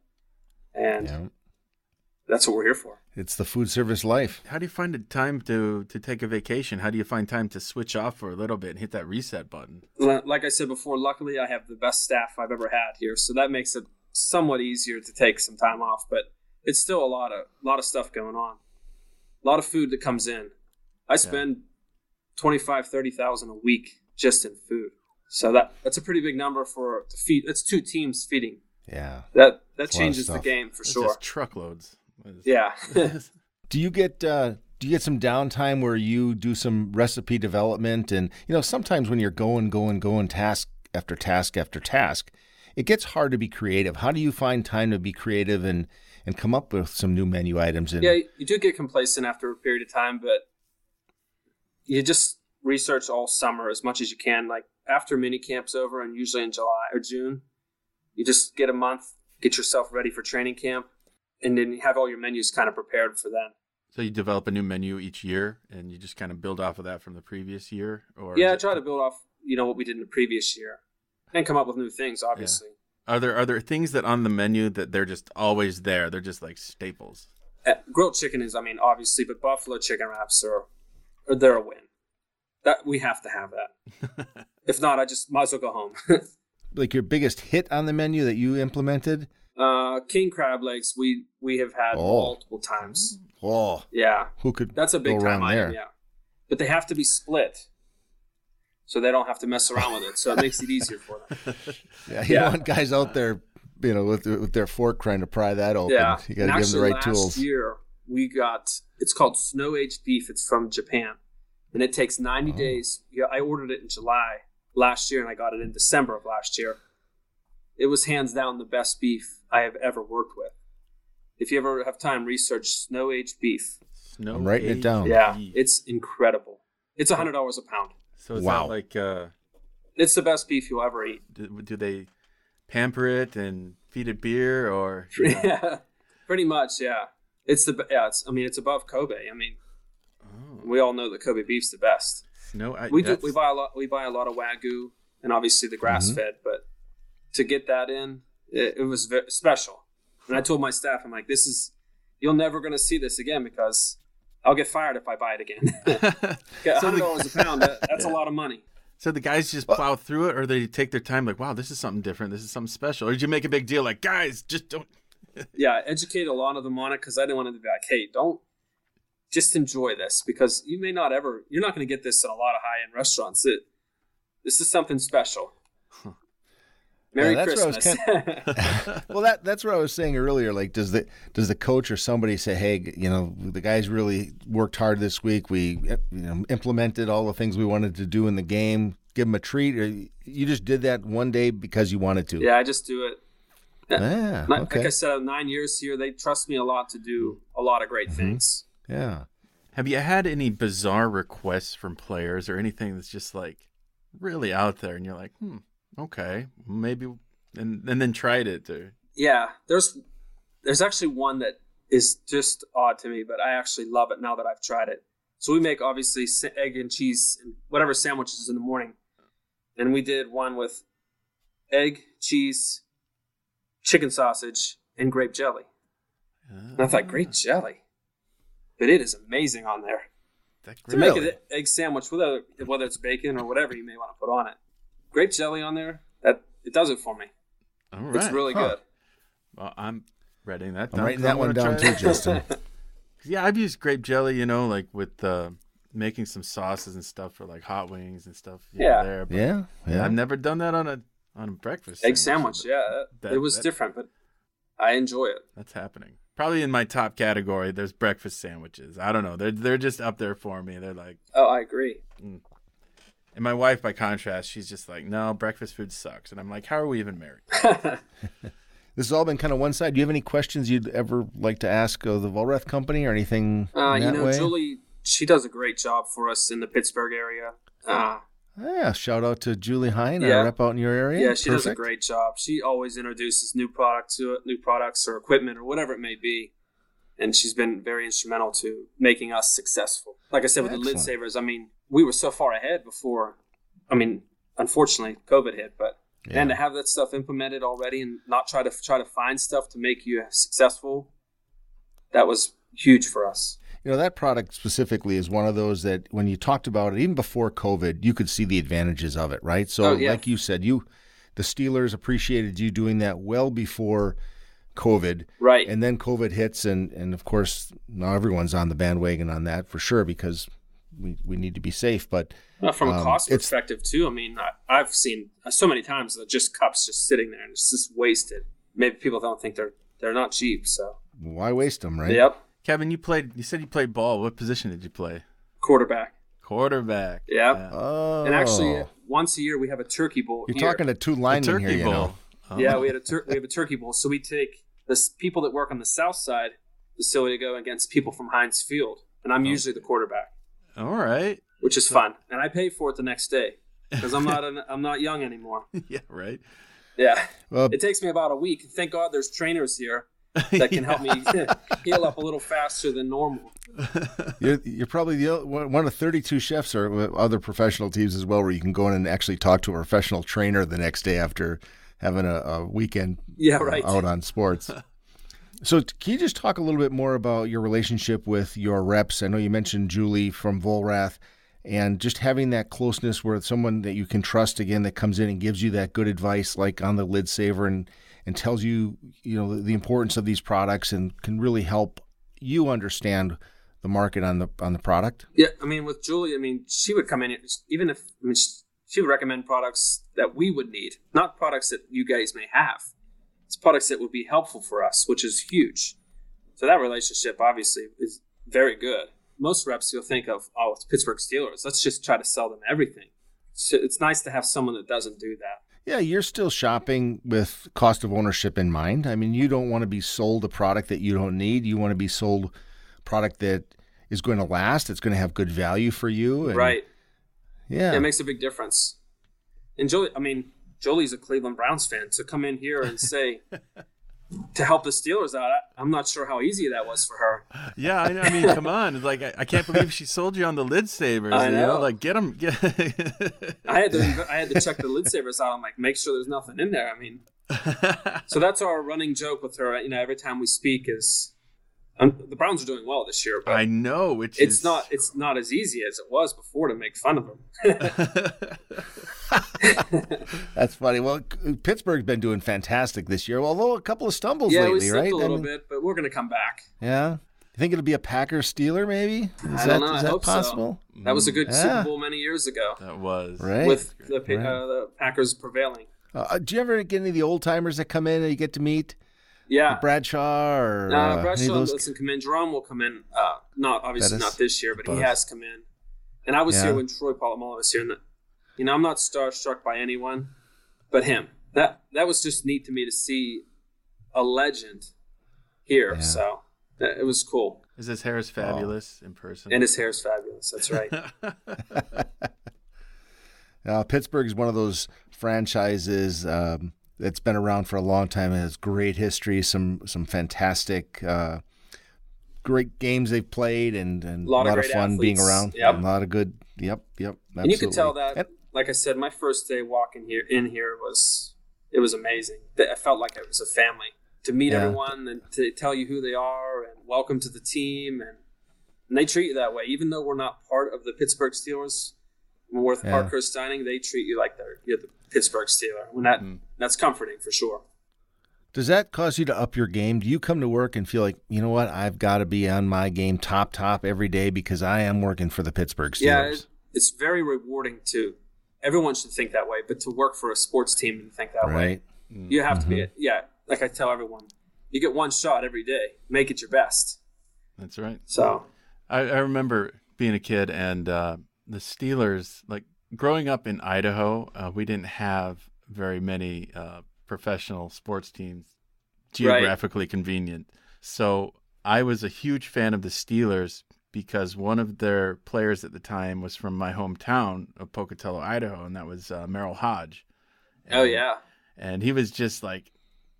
S3: and
S1: yeah.
S3: That's what we're here for.
S1: It's the food service life.
S2: How do you find the time to to take a vacation? How do you find time to switch off for a little bit and hit that reset button?
S3: Like I said before, luckily I have the best staff I've ever had here, so that makes it somewhat easier to take some time off. But it's still a lot of lot of stuff going on, a lot of food that comes in. I spend twenty five thirty thousand a week just in food, so that that's a pretty big number for to feed. That's two teams feeding.
S1: Yeah.
S3: That that
S1: lot
S3: changes the game for
S2: It's
S3: sure.
S2: just truckloads.
S3: Yeah.
S1: Do you get uh, do you get some downtime where you do some recipe development and you know sometimes when you're going going going task after task after task, it gets hard to be creative. How do you find time to be creative and and come up with some new menu items? And
S3: Yeah, you do get complacent after a period of time, but you just research all summer as much as you can. Like after mini camp's over, and usually in July or June, you just get a month, get yourself ready for training camp, and then you have all your menus kind of prepared for then.
S2: So you develop a new menu each year, and you just kind of build off of that from the previous year, or
S3: yeah,
S2: is
S3: I
S2: it-
S3: try to build off you know what we did in the previous year, and come up with new things. Obviously,
S2: Are there are there things that on the menu that they're just always there? They're just like staples.
S3: Uh, grilled chicken is, I mean, obviously, but buffalo chicken wraps are, are they're a win. That we have to have that. if not, I just might as well go home.
S1: like your biggest hit on the menu that you implemented?
S3: Uh, king crab legs we we have had
S1: Oh.
S3: multiple times.
S1: Oh,
S3: Yeah,
S1: who could
S3: that's a big time item.
S1: there?
S3: Yeah, but they have to be split, so they don't have to mess around with it. So it makes it easier for them.
S1: Yeah, you
S3: Yeah.
S1: want guys out there, you know, with with their fork trying to pry that open.
S3: Yeah,
S1: You got to give them the right
S3: last
S1: tools.
S3: year we got it's called snow aged beef. It's from Japan, and it takes ninety
S1: Oh.
S3: days. Yeah, I ordered it in July last year, and I got it in December of last year. It was hands down the best beef I have ever worked with. If you ever have time, research snow aged beef.
S2: Snow
S1: I'm writing it down.
S3: Yeah,
S2: beef.
S3: it's incredible. It's a hundred dollars a pound.
S2: so is
S1: Wow.
S2: that like uh,
S3: It's the best beef you'll ever eat.
S2: do, do they pamper it and feed it beer or you know?
S3: Yeah, pretty much. Yeah, it's the yeah. It's, I mean, it's above Kobe. I mean,
S2: oh,
S3: we all know that Kobe beef's the best.
S2: No, I,
S3: We do. We buy a lot. We buy a lot of wagyu and obviously the grass
S1: Mm-hmm.
S3: fed. But to get that in, it, it was ve- special. And I told my staff, I'm like, this is you're never going to see this again because I'll get fired if I buy it again. Yeah,
S2: So
S3: hundred dollars a pound. That, that's a lot of money.
S2: So the guys just plow through it, or they take their time, like, "Wow, this is something different. This is something special." Or did you make a big deal, like, "Guys, just don't"?
S3: yeah, educate a lot of them on it because I didn't want them to be like, hey, don't just enjoy this because you may not ever, you're not going to get this in a lot of high end restaurants. It, this is something special. Merry
S1: Yeah, that's what I was
S3: Christmas.
S1: well, that that's what I was saying earlier. Like, does the does the coach or somebody say, "Hey, you know, the guys really worked hard this week. We you know, implemented all the things we wanted to do in the game. Give them a treat." Or you just did that one day because you wanted to.
S3: yeah, I just do it.
S1: Yeah.
S3: Like,
S1: okay.
S3: like I said, nine years here, they trust me a lot to do a lot of great things.
S1: yeah.
S2: Have you had any bizarre requests from players or anything that's just like really out there, and you're like, "Hmm, okay, maybe," and and then tried it. Or,
S3: Yeah, there's there's actually one that is just odd to me, but I actually love it now that I've tried it. So we make obviously egg and cheese and whatever sandwiches in the morning, and we did one with egg, cheese, chicken sausage, and grape jelly. And I thought grape ah. jelly, but it is amazing on there.
S2: That
S3: To make an egg sandwich, whether whether it's bacon or whatever you may want to put on it, grape jelly on there, that it does it for me.
S2: All right.
S3: It's really
S1: Huh.
S3: good.
S2: Well, I'm writing that
S1: I'm
S2: down.
S1: writing
S2: 'cause I
S1: that one down too, Justin.
S2: Yeah, I've used grape jelly, you know, like with uh, making some sauces and stuff for like hot wings and stuff. you know,
S3: Yeah.
S2: there, but
S1: yeah, yeah.
S2: I've never done that on a on a breakfast
S3: Egg sandwich,
S2: but
S3: yeah,
S2: that-
S3: it was
S2: that-
S3: different, but I enjoy it.
S2: That's happening. Probably in my top category. There's breakfast sandwiches. I don't know. They're they're just up there for me. They're like,
S3: Oh, I agree.
S2: And my wife, by contrast, she's just like, no, breakfast food sucks. And I'm like, how are we even married?
S1: This has all been kind of one side. Do you have any questions you'd ever like to ask of the Vollrath company or anything
S3: Uh,
S1: in
S3: you know,
S1: way?
S3: Julie, she does a great job for us in the Pittsburgh area. Uh,
S1: Yeah, shout out to Julie Hine,
S3: Yeah.
S1: our rep out in your area.
S3: yeah, she does a great job. She always introduces new product to it, new products or equipment or whatever it may be, and she's been very instrumental to making us successful. Like I said with the lid savers, I mean, we were so far ahead before. I mean, unfortunately, COVID hit, but
S1: Yeah.
S3: and to have that stuff implemented already and not try to try to find stuff to make you successful, that was huge for us.
S1: You know, that product specifically is one of those that when you talked about it, even before COVID, you could see the advantages of it, right? So,
S3: Oh, yeah.
S1: like you said, you, the Steelers appreciated you doing that well before COVID.
S3: Right.
S1: And then COVID hits, and, and of course, not everyone's on the bandwagon on that for sure because we, we need to be safe. But
S3: Well, from a
S1: Um,
S3: cost perspective too, I mean, I, I've seen so many times that just cups just sitting there and it's just wasted. Maybe people don't think they're they're not cheap. So,
S1: why waste them, right?
S3: yep,
S2: Kevin, you played. You said you played ball. What position did you play?
S3: quarterback.
S2: Quarterback.
S3: Yep.
S2: Yeah.
S1: Oh.
S3: And actually, once a year we have a turkey bowl.
S1: you're
S3: here.
S1: talking to two
S2: The
S1: linemen
S2: turkey
S1: here, you
S2: bowl.
S1: know.
S2: Oh.
S3: Yeah, we had a tur- we have a turkey bowl. So we take the s- people that work on the south side facility to go against people from Heinz Field, and I'm usually the quarterback,
S2: All right.
S3: which is fun, and I pay for it the next day because I'm not an, I'm not young anymore.
S2: yeah. Right.
S3: Yeah,
S1: Well,
S3: it takes me about a week. Thank God there's trainers here that can help me heal up a little faster than normal.
S1: You're, you're probably the one of 32 chefs or other professional teams as well, where you can go in and actually talk to a professional trainer the next day after having a, a weekend
S3: Yeah, right.
S1: out on sports. So, can you just talk a little bit more about your relationship with your reps? I know you mentioned Julie from Vollrath, and just having that closeness where someone that you can trust again that comes in and gives you that good advice, like on the lid saver, and and tells you you know the, importance of these products and can really help you understand the market on the on the product.
S3: Yeah, I mean, with Julie, I mean, she would come in, even if I mean, she would recommend products that we would need, not products that you guys may have. It's products that would be helpful for us, which is huge. So that relationship obviously is very good. Most reps you'll think of, oh, it's Pittsburgh Steelers. Let's just try to sell them everything. So it's nice to have someone that doesn't do that.
S1: Yeah, you're still shopping with cost of ownership in mind. I mean, you don't want to be sold a product that you don't need. You want to be sold product that is going to last. It's going to have good value for you. And,
S3: right.
S1: Yeah.
S3: Yeah, it makes a big difference. And Julie, I mean, Julie's a Cleveland Browns fan. To come in here and say to help the Steelers out, I- I'm not sure how easy that was for her.
S2: Yeah, I, I mean, come on! Like I, I can't believe she sold you on the lid savers.
S3: I
S2: You know,
S3: know.
S2: like get them. Get...
S3: I had to, I had to check the lid savers out. I'm like, make sure there's nothing in there. I mean, so that's our running joke with her. You know, every time we speak is, um, the Browns are doing well this year, but
S2: I know, which
S3: it's
S2: is
S3: not it's not as easy as it was before to make fun of them.
S1: That's funny. Well, Pittsburgh's been doing fantastic this year, although a couple of stumbles
S3: yeah,
S1: lately,
S3: we
S1: right?
S3: a little
S1: I mean,
S3: bit, but we're going to come back.
S1: Yeah. You think it'll be a Packer Steeler, maybe? Is
S3: I
S1: that,
S3: don't know.
S1: is
S3: I
S1: that
S3: hope so.
S1: possible?
S3: That was a good
S1: Yeah.
S3: Super Bowl many years ago
S2: that was
S1: Right.
S3: with the,
S1: Right.
S3: uh, the Packers prevailing.
S1: Uh, do you ever get any of the old timers that come in and you get to meet?
S3: Yeah.
S1: Bradshaw or
S3: Uh,
S1: uh, any of
S3: Bradshaw
S1: those?
S3: doesn't come in. Jerome will come in. Uh, not obviously
S1: That is
S3: not this year, but he has come in. And I was
S1: Yeah.
S3: here when Troy Polamalu was here. And the, you know, I'm not starstruck by anyone, but him. That that was just neat to me to see a legend here.
S1: Yeah.
S3: So uh, it was cool.
S2: Is his hair is fabulous in person?
S3: And his hair is fabulous. That's right.
S1: Uh, Pittsburgh is one of those franchises um, that's been around for a long time and has great history, some some fantastic uh, great games they've played and, and
S3: A lot
S1: a
S3: of
S1: lot of,
S3: great
S1: fun being around.
S3: Yep.
S1: A lot of good. Yep, yep. Absolutely.
S3: And you could tell that,
S1: And-
S3: like I said, my first day walking here in here was it was amazing. I felt like it was a family to meet
S1: Yeah.
S3: everyone and to tell you who they are and welcome to the team and, and they treat you that way, even though we're not part of the Pittsburgh Steelers. With
S1: Yeah.
S3: Parkhurst Dining, they treat you like they're you're the Pittsburgh Steeler. When that
S1: Mm.
S3: that's comforting for sure.
S1: Does that cause you to up your game? Do you come to work and feel like, you know what, I've got to be on my game top, top every day because I am working for the Pittsburgh Steelers?
S3: Yeah, it, it's very rewarding to everyone should think that way, but to work for a sports team and think that way. You have to be,
S1: Mm-hmm.
S3: yeah. Like I tell everyone, you get one shot every day. Make it your best.
S2: That's right.
S3: So
S2: I, I remember being a kid and uh, the Steelers, like growing up in Idaho, uh, we didn't have very many uh, professional sports teams geographically convenient. So I was a huge fan of the Steelers because one of their players at the time was from my hometown of Pocatello, Idaho, and that was uh, Merril Hoge.
S3: oh yeah,
S2: and he was just like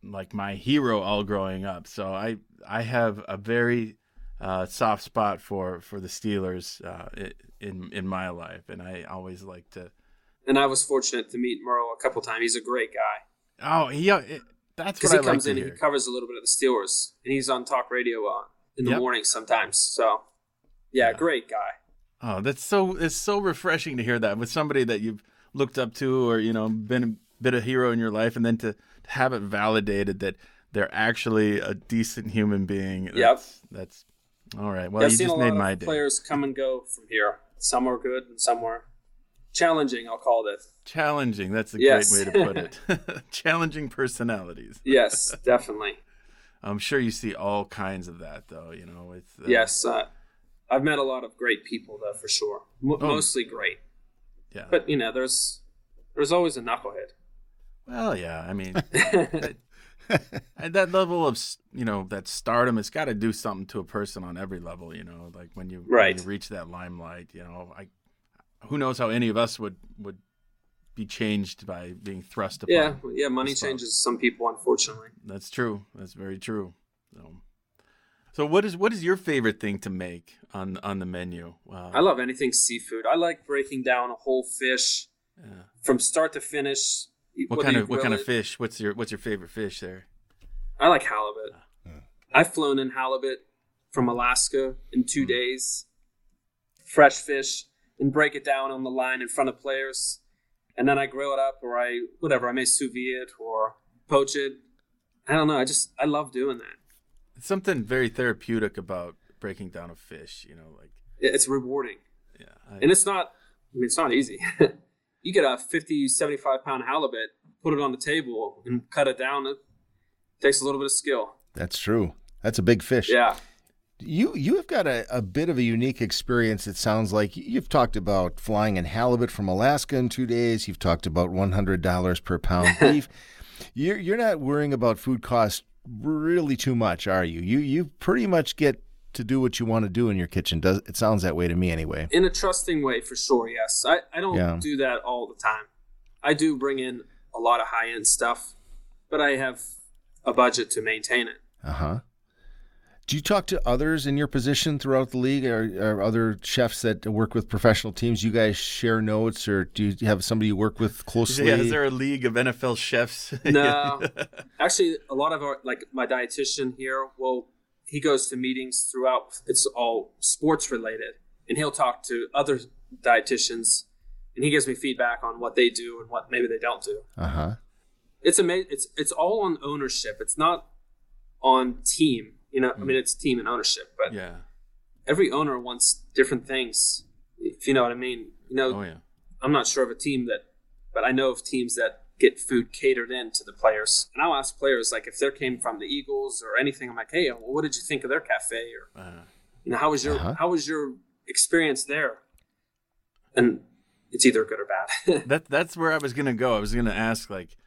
S2: like my hero all growing up. So I I have a very uh, soft spot for for the Steelers uh, in in my life, and I always like to.
S3: and I was fortunate to meet Merril a couple times. He's a great guy
S2: Oh, he. uh, It, that's
S3: because he
S2: I like
S3: comes
S2: to
S3: in,
S2: hear.
S3: he covers a little bit of the Steelers, and he's on talk radio uh, in the
S2: Yep.
S3: morning sometimes. So yeah,
S2: Yeah.
S3: great guy.
S2: Oh, that's so it's so refreshing to hear that with somebody that you've looked up to or you know been a bit of hero in your life, and then to have it validated that they're actually a decent human being. That's, That's all right. Well,
S3: Yeah, I've
S2: you
S3: seen
S2: just
S3: a lot
S2: made
S3: of
S2: my day.
S3: players come and go from here. Some are good, and some are challenging. I'll call it.
S2: Challenging. That's a
S3: Yes.
S2: great way to put it. Challenging personalities.
S3: Yes, definitely.
S2: I'm sure you see all kinds of that, though. You know, it's uh,
S3: Yes, uh, I've met a lot of great people though, for sure. M-
S2: Oh.
S3: Mostly great,
S2: yeah.
S3: but you know, there's there's always a knucklehead.
S2: well, yeah. I mean, at that level of you know that stardom, it's got to do something to a person on every level. You know, like when you, when you reach that limelight. You know, I who knows how any of us would would be changed by being thrust upon.
S3: yeah, yeah. Money changes some people, unfortunately.
S2: That's true. That's very true. So, so what is what is your favorite thing to make on on the menu? Uh,
S3: I love anything seafood. I like breaking down a whole fish
S2: yeah.
S3: from start to finish.
S2: What
S3: whether
S2: kind of what
S3: grill
S2: kind of fish? What's your what's your favorite fish there?
S3: I like halibut. I've flown in halibut from Alaska in
S2: Hmm.
S3: two days. Fresh fish, and break it down on the line in front of players, and then I grill it up, or I whatever I may sous vide it or poach it. I don't know. I just I love doing that.
S2: It's something very therapeutic about breaking down a fish. You know, like
S3: It's rewarding,
S2: yeah, I,
S3: and it's not. I mean, it's not easy. you get a 50, 75 pound halibut, put it on the table, and cut it down. It takes a little bit of skill.
S1: That's true. That's a big fish.
S3: Yeah.
S1: You you have got a, a bit of a unique experience. It sounds like you've talked about flying in halibut from Alaska in two days. You've talked about one hundred dollars per pound beef. you're you're not worrying about food costs really too much, are you? You you pretty much get to do what you want to do in your kitchen. Does it sounds that way to me anyway?
S3: in a trusting way for sure yes i, I don't
S1: Yeah.
S3: do that all the time i do bring in a lot of high-end stuff but i have a budget to maintain it
S1: Uh huh. Do you talk to others in your position throughout the league, or, or other chefs that work with professional teams? You guys share notes, or do you have somebody you work with closely?
S2: yeah. Is there a league of NFL chefs?
S3: no actually a lot of our like my dietitian here well he goes to meetings throughout it's all sports related and he'll talk to other dietitians and he gives me feedback on what they do and what maybe they don't do
S1: Uh huh.
S3: it's amazing. It's it's all on ownership. It's not on team. You know, I mean, it's team and ownership, but
S2: yeah.
S3: every owner wants different things. If you know what I mean. You know,
S2: Oh yeah.
S3: I'm not sure of a team that, but I know of teams that get food catered in to the players. And I'll ask players like if they came from the Eagles or anything. I'm like, hey, well, what did you think of their cafe? Or
S2: Uh,
S3: you know, how was your
S1: Uh-huh.
S3: how was your experience there? And it's either good or bad.
S2: that that's where I was gonna go. I was gonna ask like,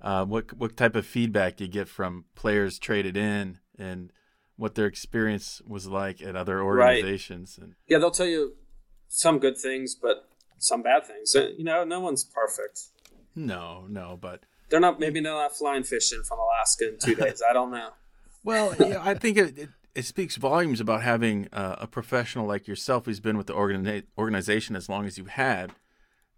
S2: uh, what what type of feedback you get from players traded in, and what their experience was like at other organizations. And
S3: yeah, they'll tell you some good things, but some bad things. Uh, You know, no one's perfect.
S2: No, no, but
S3: They're not. Maybe they're not flying fishing from Alaska in two days. I don't know.
S2: well, yeah, I think it, it it speaks volumes about having uh, a professional like yourself who's been with the organi- organization as long as you've had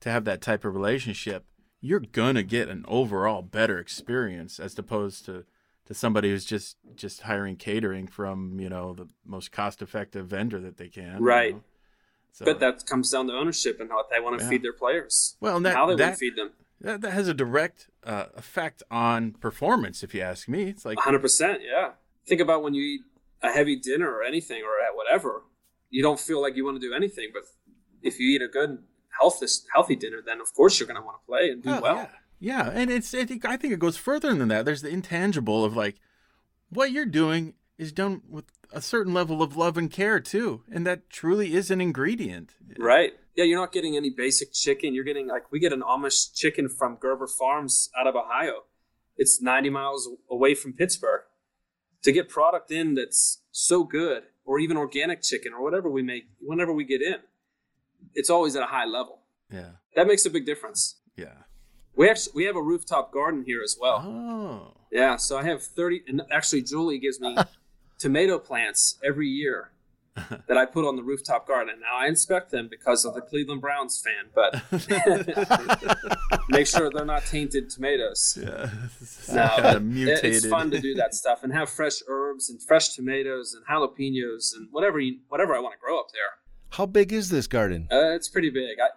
S2: to have that type of relationship. You're gonna get an overall better experience as opposed to to somebody who's just just hiring catering from you know the most cost effective vendor that they can. you
S3: Right.
S2: know? So,
S3: But that comes down to ownership and how they want to
S2: Yeah.
S3: feed their players.
S2: well, that,
S3: how they
S2: that,
S3: want to feed them.
S2: That that has a direct uh, effect on performance. If you ask me, it's like
S3: 100%. Yeah. Think about when you eat a heavy dinner or anything or at whatever, you don't feel like you want to do anything. But if you eat a good, healthy, healthy dinner, then of course you're going to want to play and do
S2: Oh,
S3: well.
S2: Yeah. Yeah, and it's I think I think it goes further than that. There's the intangible of like what you're doing is done with a certain level of love and care too, and that truly is an ingredient.
S3: Right. Yeah, you're not getting any basic chicken. You're getting like we get an Amish chicken from Gerber Farms out of Ohio. It's 90 miles away from Pittsburgh. To get product in that's so good, or even organic chicken, or whatever we make, whenever we get in, it's always at a high level.
S2: Yeah,
S3: That makes a big difference.
S2: yeah.
S3: We actually we have a rooftop garden here as well.
S2: Oh,
S3: Yeah, so I have 30 and actually Julie gives me tomato plants every year that I put on the rooftop garden. Now I inspect them because of the Cleveland Browns fan, but make sure they're not tainted tomatoes.
S2: yeah.
S3: No,
S2: Kinda
S3: but it- it's fun to do that stuff and have fresh herbs and fresh tomatoes and jalapenos and whatever you, whatever I want to grow up there.
S1: How big is this garden?
S3: Uh, it's pretty big. I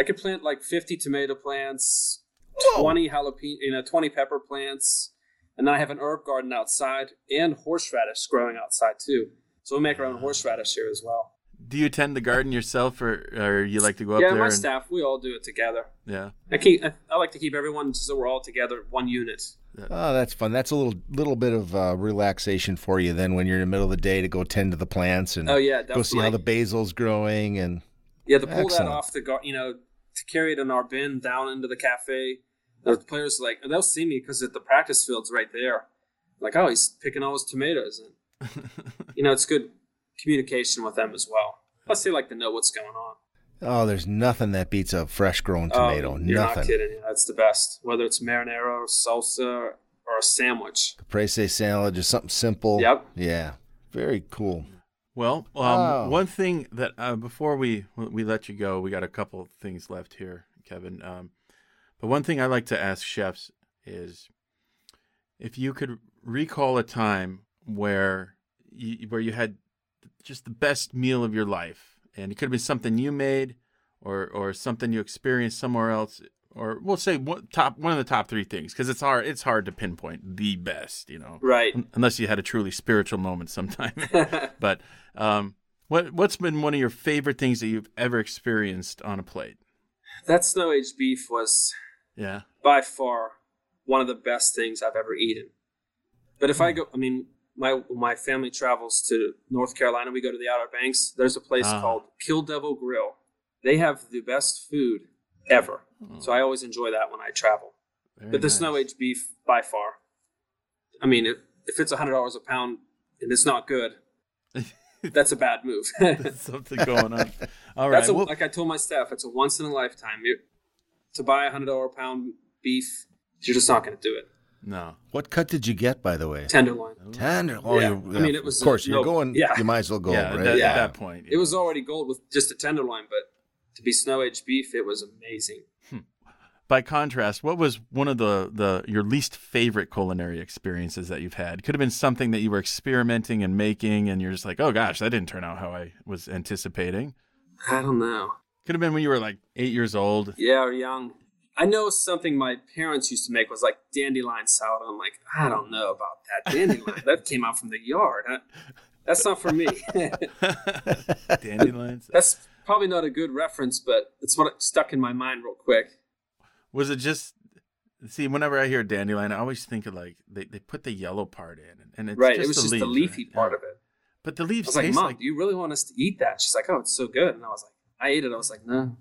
S3: I could plant like 50 tomato plants,
S1: Whoa.
S3: 20 jalapeno, you know, 20 pepper plants, and then I have an herb garden outside and horseradish growing outside too. So we make our own horseradish here as well.
S2: Do you tend the garden yourself, or or you like to go up
S3: yeah,
S2: there?
S3: Yeah, my
S2: and,
S3: staff, we all do it together.
S2: Yeah,
S3: I keep I, I like to keep everyone so we're all together one unit.
S1: Oh, that's fun. That's a little little bit of uh, relaxation for you then when you're in the middle of the day to go tend to the plants and
S3: Oh yeah,
S1: go see how the basil's growing and
S3: Yeah, to pull
S1: Excellent.
S3: that off the gar- you know, to carry it in our bin down into the cafe. The players like they'll see me because the practice field's right there. Like, oh, he's picking all his tomatoes, and you know, it's good communication with them as well. Plus, they like to know what's going on.
S1: oh, there's nothing that beats a fresh grown
S3: Oh,
S1: tomato.
S3: you're
S1: nothing.
S3: not kidding. Yeah, that's the best. Whether it's marinara or salsa or a sandwich.
S1: Caprese salad, just something simple.
S3: Yep.
S1: Yeah. Very cool.
S2: Well, um,
S1: Oh.
S2: one thing that uh, before we we let you go, we got a couple of things left here, Kevin. Um, but one thing I like to ask chefs is if you could recall a time where you, where you had just the best meal of your life, and it could have been something you made, or or something you experienced somewhere else, or we'll say one, top one of the top three things, because it's hard it's hard to pinpoint the best, you know
S3: Right.
S2: unless you had a truly spiritual moment sometime. but um, what what's been one of your favorite things that you've ever experienced on a plate?
S3: that snow aged beef was
S2: Yeah,
S3: by far one of the best things I've ever eaten. But if I
S2: Hmm.
S3: go, I mean, my my family travels to North Carolina. We go to the Outer Banks. There's a place
S2: Ah.
S3: called Kill Devil Grill. They have the best food ever. So I always enjoy that when I travel.
S2: Very
S3: but the
S2: nice.
S3: snow aged beef, by far. I mean, if, if it's hundred dollars a pound and it's not good, that's a bad move.
S2: Something going on. All right,
S3: That's a,
S2: well,
S3: like I told my staff, it's a once in a lifetime. you to buy a hundred dollar pound beef, you're just not going to do it.
S2: No,
S1: What cut did you get, by the way?
S3: Tenderloin.
S1: Tender. Oh,
S3: Yeah. I mean, it was
S1: Of course,
S3: a-
S1: you're
S3: no-
S1: going.
S3: yeah.
S1: You might as well go,
S2: yeah,
S1: right?
S2: that-
S3: Yeah.
S2: at that point,
S3: It was already gold with just a tenderloin, but to be snow aged beef, it was amazing. Hmm.
S2: By contrast, what was one of the, the your least favorite culinary experiences that you've had? Could have been something that you were experimenting and making, and you're just like, oh gosh, that didn't turn out how I was anticipating.
S3: I don't know.
S2: Could have been when you were like eight years old.
S3: Yeah, or young. I know something my parents used to make was like dandelion salad. I'm like, I don't know about that dandelion. that came out from the yard. I- that's not for me.
S2: Dandelions.
S3: that's probably not a good reference, but it's what stuck in my mind real quick.
S2: Was it just see? Whenever I hear dandelion, I always think of like they, they put the yellow part in, and it's
S3: right.
S2: Just
S3: it was
S2: the
S3: just the leafy
S2: right?
S3: part
S2: Yeah.
S3: of it.
S2: But the
S3: I
S2: leaves
S3: was like,
S2: taste
S3: Mom,
S2: like
S3: do you really want us to eat that? She's like, Oh, it's so good. And I was like, I ate it. I was like, No,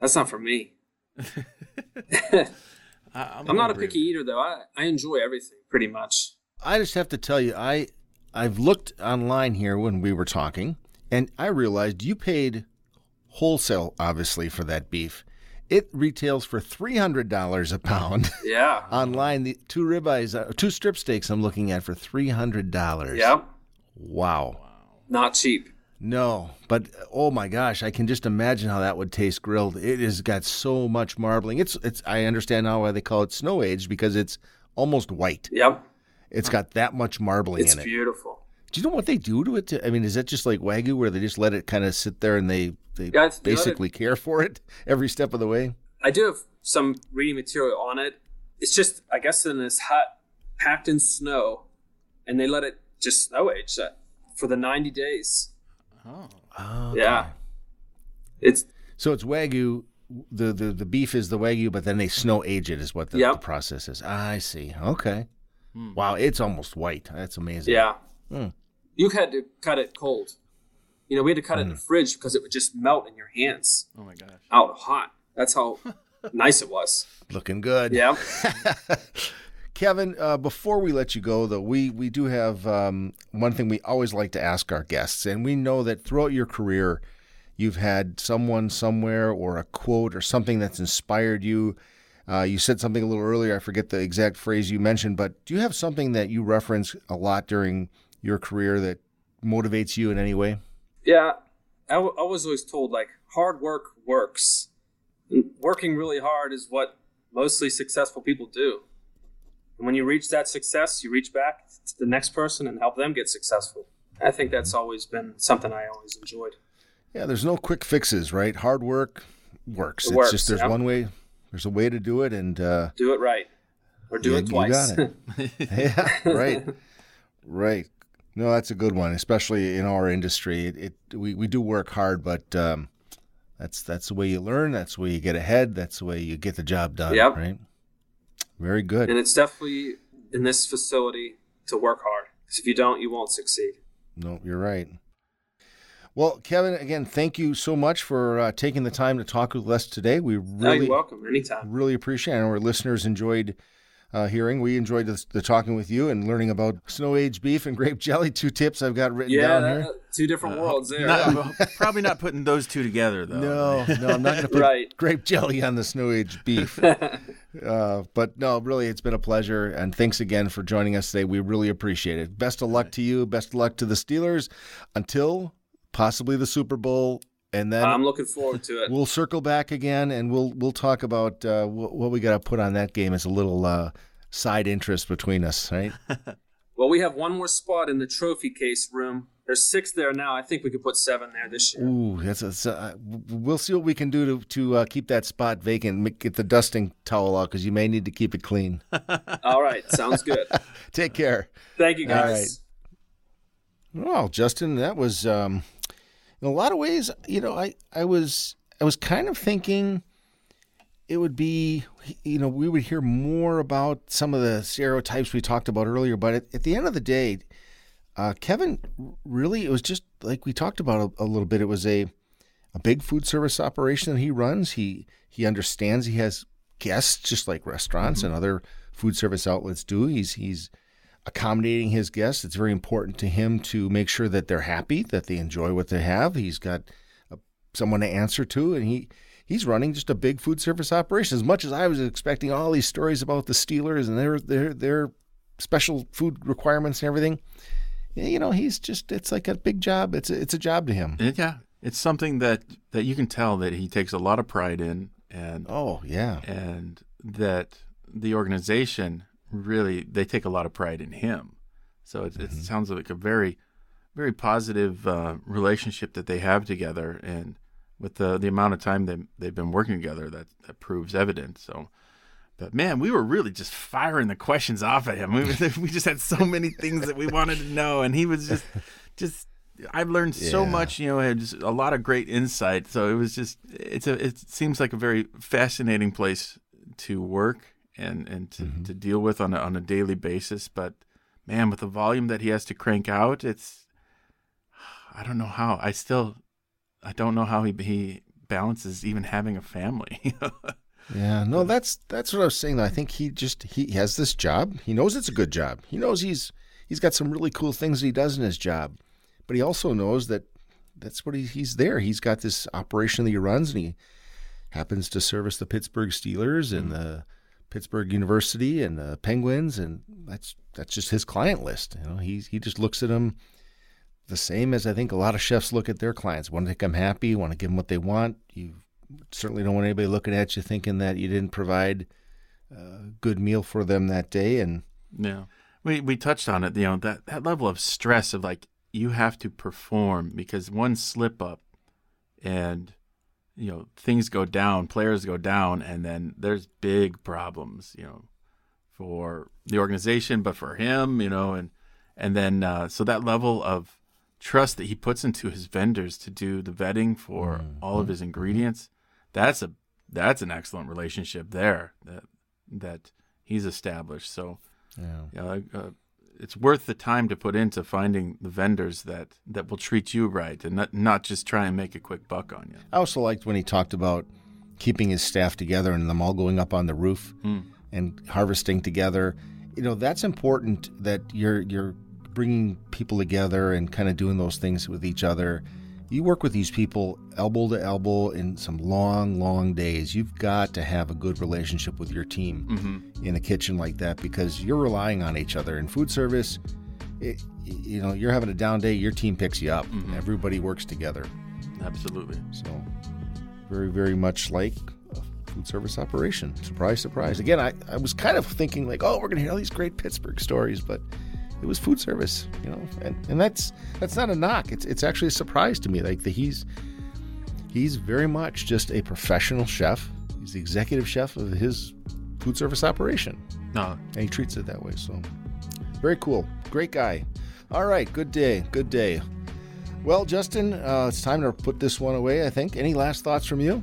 S3: that's not for me.
S2: I, I'm,
S3: I'm not a picky eater though. I, I enjoy everything pretty much.
S1: I just have to tell you, I I've looked online here when we were talking, and I realized you paid wholesale, obviously, for that beef. It retails for three hundred dollars a pound.
S3: Yeah.
S1: online, the two ribeyes, uh, two strip steaks I'm looking at for three hundred dollars.
S3: yeah.
S1: Wow.
S3: Not cheap.
S1: No, but uh, oh my gosh, I can just imagine how that would taste grilled. It has got so much marbling. It's it's I understand now why they call it snow aged because it's almost white.
S3: Yep.
S1: It's got that much marbling
S3: It's
S1: in it.
S3: beautiful.
S1: Do you know what they do to it? To, I mean, is that just like wagyu where they just let it kind of sit there and they they
S3: Yeah, it's- let it-
S1: basically care for it every step of the way?
S3: I do have some reading material on it. It's just, I guess, in this hut packed in snow, and they let it just snow age that for the 90 days.
S1: Oh,
S3: Yeah. It's
S1: So it's wagyu. The, the the beef is the wagyu, but then they snow age it is what the,
S3: Yep.
S1: the process is. I see. Okay. Wow, it's almost white. That's amazing.
S3: yeah.
S1: Hmm.
S3: You had to cut it cold. You know, we had to cut it in the fridge because it would just melt in your hands
S2: Oh my gosh.
S3: out hot. That's how nice it was.
S1: Looking good.
S3: Yeah.
S1: Kevin, uh, before we let you go, though, we, we do have um, one thing we always like to ask our guests. And we know that throughout your career, you've had someone somewhere or a quote or something that's inspired you. Uh, you said something a little earlier. I forget the exact phrase you mentioned, but do you have something that you reference a lot during your career that motivates you in any way?
S3: Yeah, I, w- I was always told like hard work works. Working really hard is what mostly successful people do. And when you reach that success, you reach back to the next person and help them get successful. I think that's always been something I always enjoyed.
S1: Yeah, there's no quick fixes, right? Hard work works.
S3: It
S1: it's
S3: works,
S1: just there's
S3: yeah.
S1: one way. There's a way to do it, and uh,
S3: Do it right, or do
S1: Yeah,
S3: it
S1: you
S3: twice.
S1: got yeah, right, right. No, that's a good one, especially in our industry. It, it we, we do work hard, but um, that's that's the way you learn. That's the way you get ahead. That's the way you get the job done.
S3: Yep.
S1: Right. Very good.
S3: and it's definitely in this facility to work hard. Because if you don't, you won't succeed.
S1: No, you're right. Well, Kevin, again, thank you so much for uh, taking the time to talk with us today. We
S3: No,
S1: really,
S3: you're welcome. Anytime.
S1: really appreciate it. And our listeners enjoyed uh, hearing. We enjoyed the, the talking with you and learning about snow aged beef and grape jelly. Two tips I've got written
S3: Yeah,
S1: down
S3: that-
S1: here.
S3: two different worlds there.
S2: Not, probably not putting those two together though.
S1: No, no, I'm not going to put
S3: Right.
S1: grape jelly on the snow aged beef. uh, but no, really, it's been a pleasure. And thanks again for joining us today. We really appreciate it. Best of luck to you. Best of luck to the Steelers until possibly the Super Bowl. And then
S3: I'm looking forward to it.
S1: we'll circle back again and we'll we'll talk about uh, what, what we got to put on that game as a little uh, side interest between us, right?
S3: Well, we have one more spot in the trophy case room. There's six there now. I think we could put seven there this year.
S1: Ooh, that's a, uh, we'll see what we can do to to uh, keep that spot vacant. Get the dusting towel out because you may need to keep it clean.
S3: All right, sounds good.
S1: Take care.
S3: Thank you,
S1: All
S3: guys.
S1: Well, Justin, that was um, in a lot of ways. You know, I I was I was kind of thinking it would be you know we would hear more about some of the stereotypes we talked about earlier, but at, at the end of the day, uh, Kevin really it was just like we talked about a, a little bit. It was a a big food service operation that he runs. He he understands he has guests just like restaurants and other food service outlets do. He's he's accommodating his guests. It's very important to him to make sure that they're happy, that they enjoy what they have. He's got a, someone to answer to, and he he's running just a big food service operation. As much as I was expecting all these stories about the Steelers and their their their special food requirements and everything, you know, he's just it's like a big job. It's a, it's a job to him.
S2: Yeah, it's something that that you can tell that he takes a lot of pride in, and
S1: Oh yeah,
S2: and that the organization really they take a lot of pride in him. So it, it sounds like a very, very positive uh, relationship that they have together, and with the the amount of time they they've been working together, that that proves evident. So. But man, we were really just firing the questions off at him. We, we just had so many things that we wanted to know, and he was just, just. I've learned so
S1: Yeah.
S2: much, you know, had just a lot of great insight. So it was just, it's a, it seems like a very fascinating place to work and and to, mm-hmm. to deal with on a, on a daily basis. But man, with the volume that he has to crank out, it's, I don't know how. I still, I don't know how he he balances even having a family.
S1: yeah. No, that's that's what I was saying. Though. I think he just he has this job. He knows it's a good job. He knows he's he's got some really cool things that he does in his job, but he also knows that that's what he, he's there. He's got this operation that he runs, and he happens to service the Pittsburgh Steelers and mm. the Pittsburgh University and the Penguins, and that's that's just his client list. You know, he he just looks at them the same as I think a lot of chefs look at their clients. Want to make them happy, want to give them what they want. You certainly don't want anybody looking at you thinking that you didn't provide a good meal for them that day. And
S2: yeah, we we touched on it. You know that that level of stress of like you have to perform because one slip up, and you know things go down, players go down, and then there's big problems. You know, for the organization, but for him, you know, and and then uh, so that level of trust that he puts into his vendors to do the vetting for mm-hmm. all of his ingredients that's a that's an excellent relationship there that that he's established so yeah, uh, it's worth the time to put into finding the vendors that that will treat you right and not not just try and make a quick buck on you
S1: i also liked when he talked about keeping his staff together and them all going up on the roof mm. and harvesting together you know that's important that you're you're bringing people together and kind of doing those things with each other. You work with these people elbow to elbow in some long, long days. You've got to have a good relationship with your team mm-hmm. in a kitchen like that because you're relying on each other. In food service, it, you know, you're having a down day, your team picks you up. Mm-hmm. Everybody works together.
S2: Absolutely.
S1: So, very, very much like a food service operation. Surprise, surprise. Again, I, I was kind of thinking like, oh, we're going to hear all these great Pittsburgh stories, but it was food service, you know, and, and that's that's not a knock. It's it's actually a surprise to me. Like the, he's he's very much just a professional chef. He's the executive chef of his food service operation.
S2: No,
S1: and he treats it that way. So very cool, great guy. All right, good day, good day. Well, Justin, uh, it's time to put this one away. I think. Any last thoughts from you?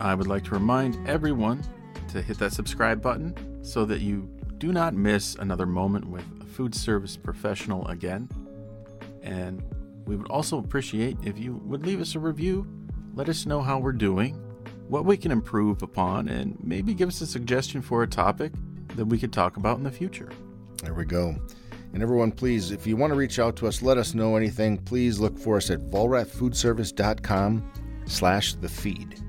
S2: I would like to remind everyone to hit that subscribe button so that you do not miss another moment with food service professional again. And we would also appreciate if you would leave us a review, let us know how we're doing, what we can improve upon, and maybe give us a suggestion for a topic that we could talk about in the future.
S1: There we go. And everyone, please, if you want to reach out to us, let us know anything. Please look for us at vollrathfoodservice.com slash the feed.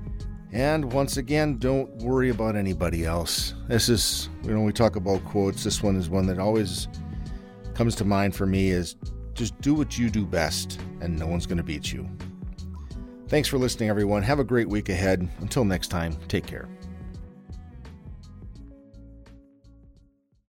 S1: And once again, don't worry about anybody else. This is, you know, we talk about quotes. This one is one that always comes to mind for me is just do what you do best, and no one's going to beat you. Thanks for listening, everyone. Have a great week ahead. Until next time, take care.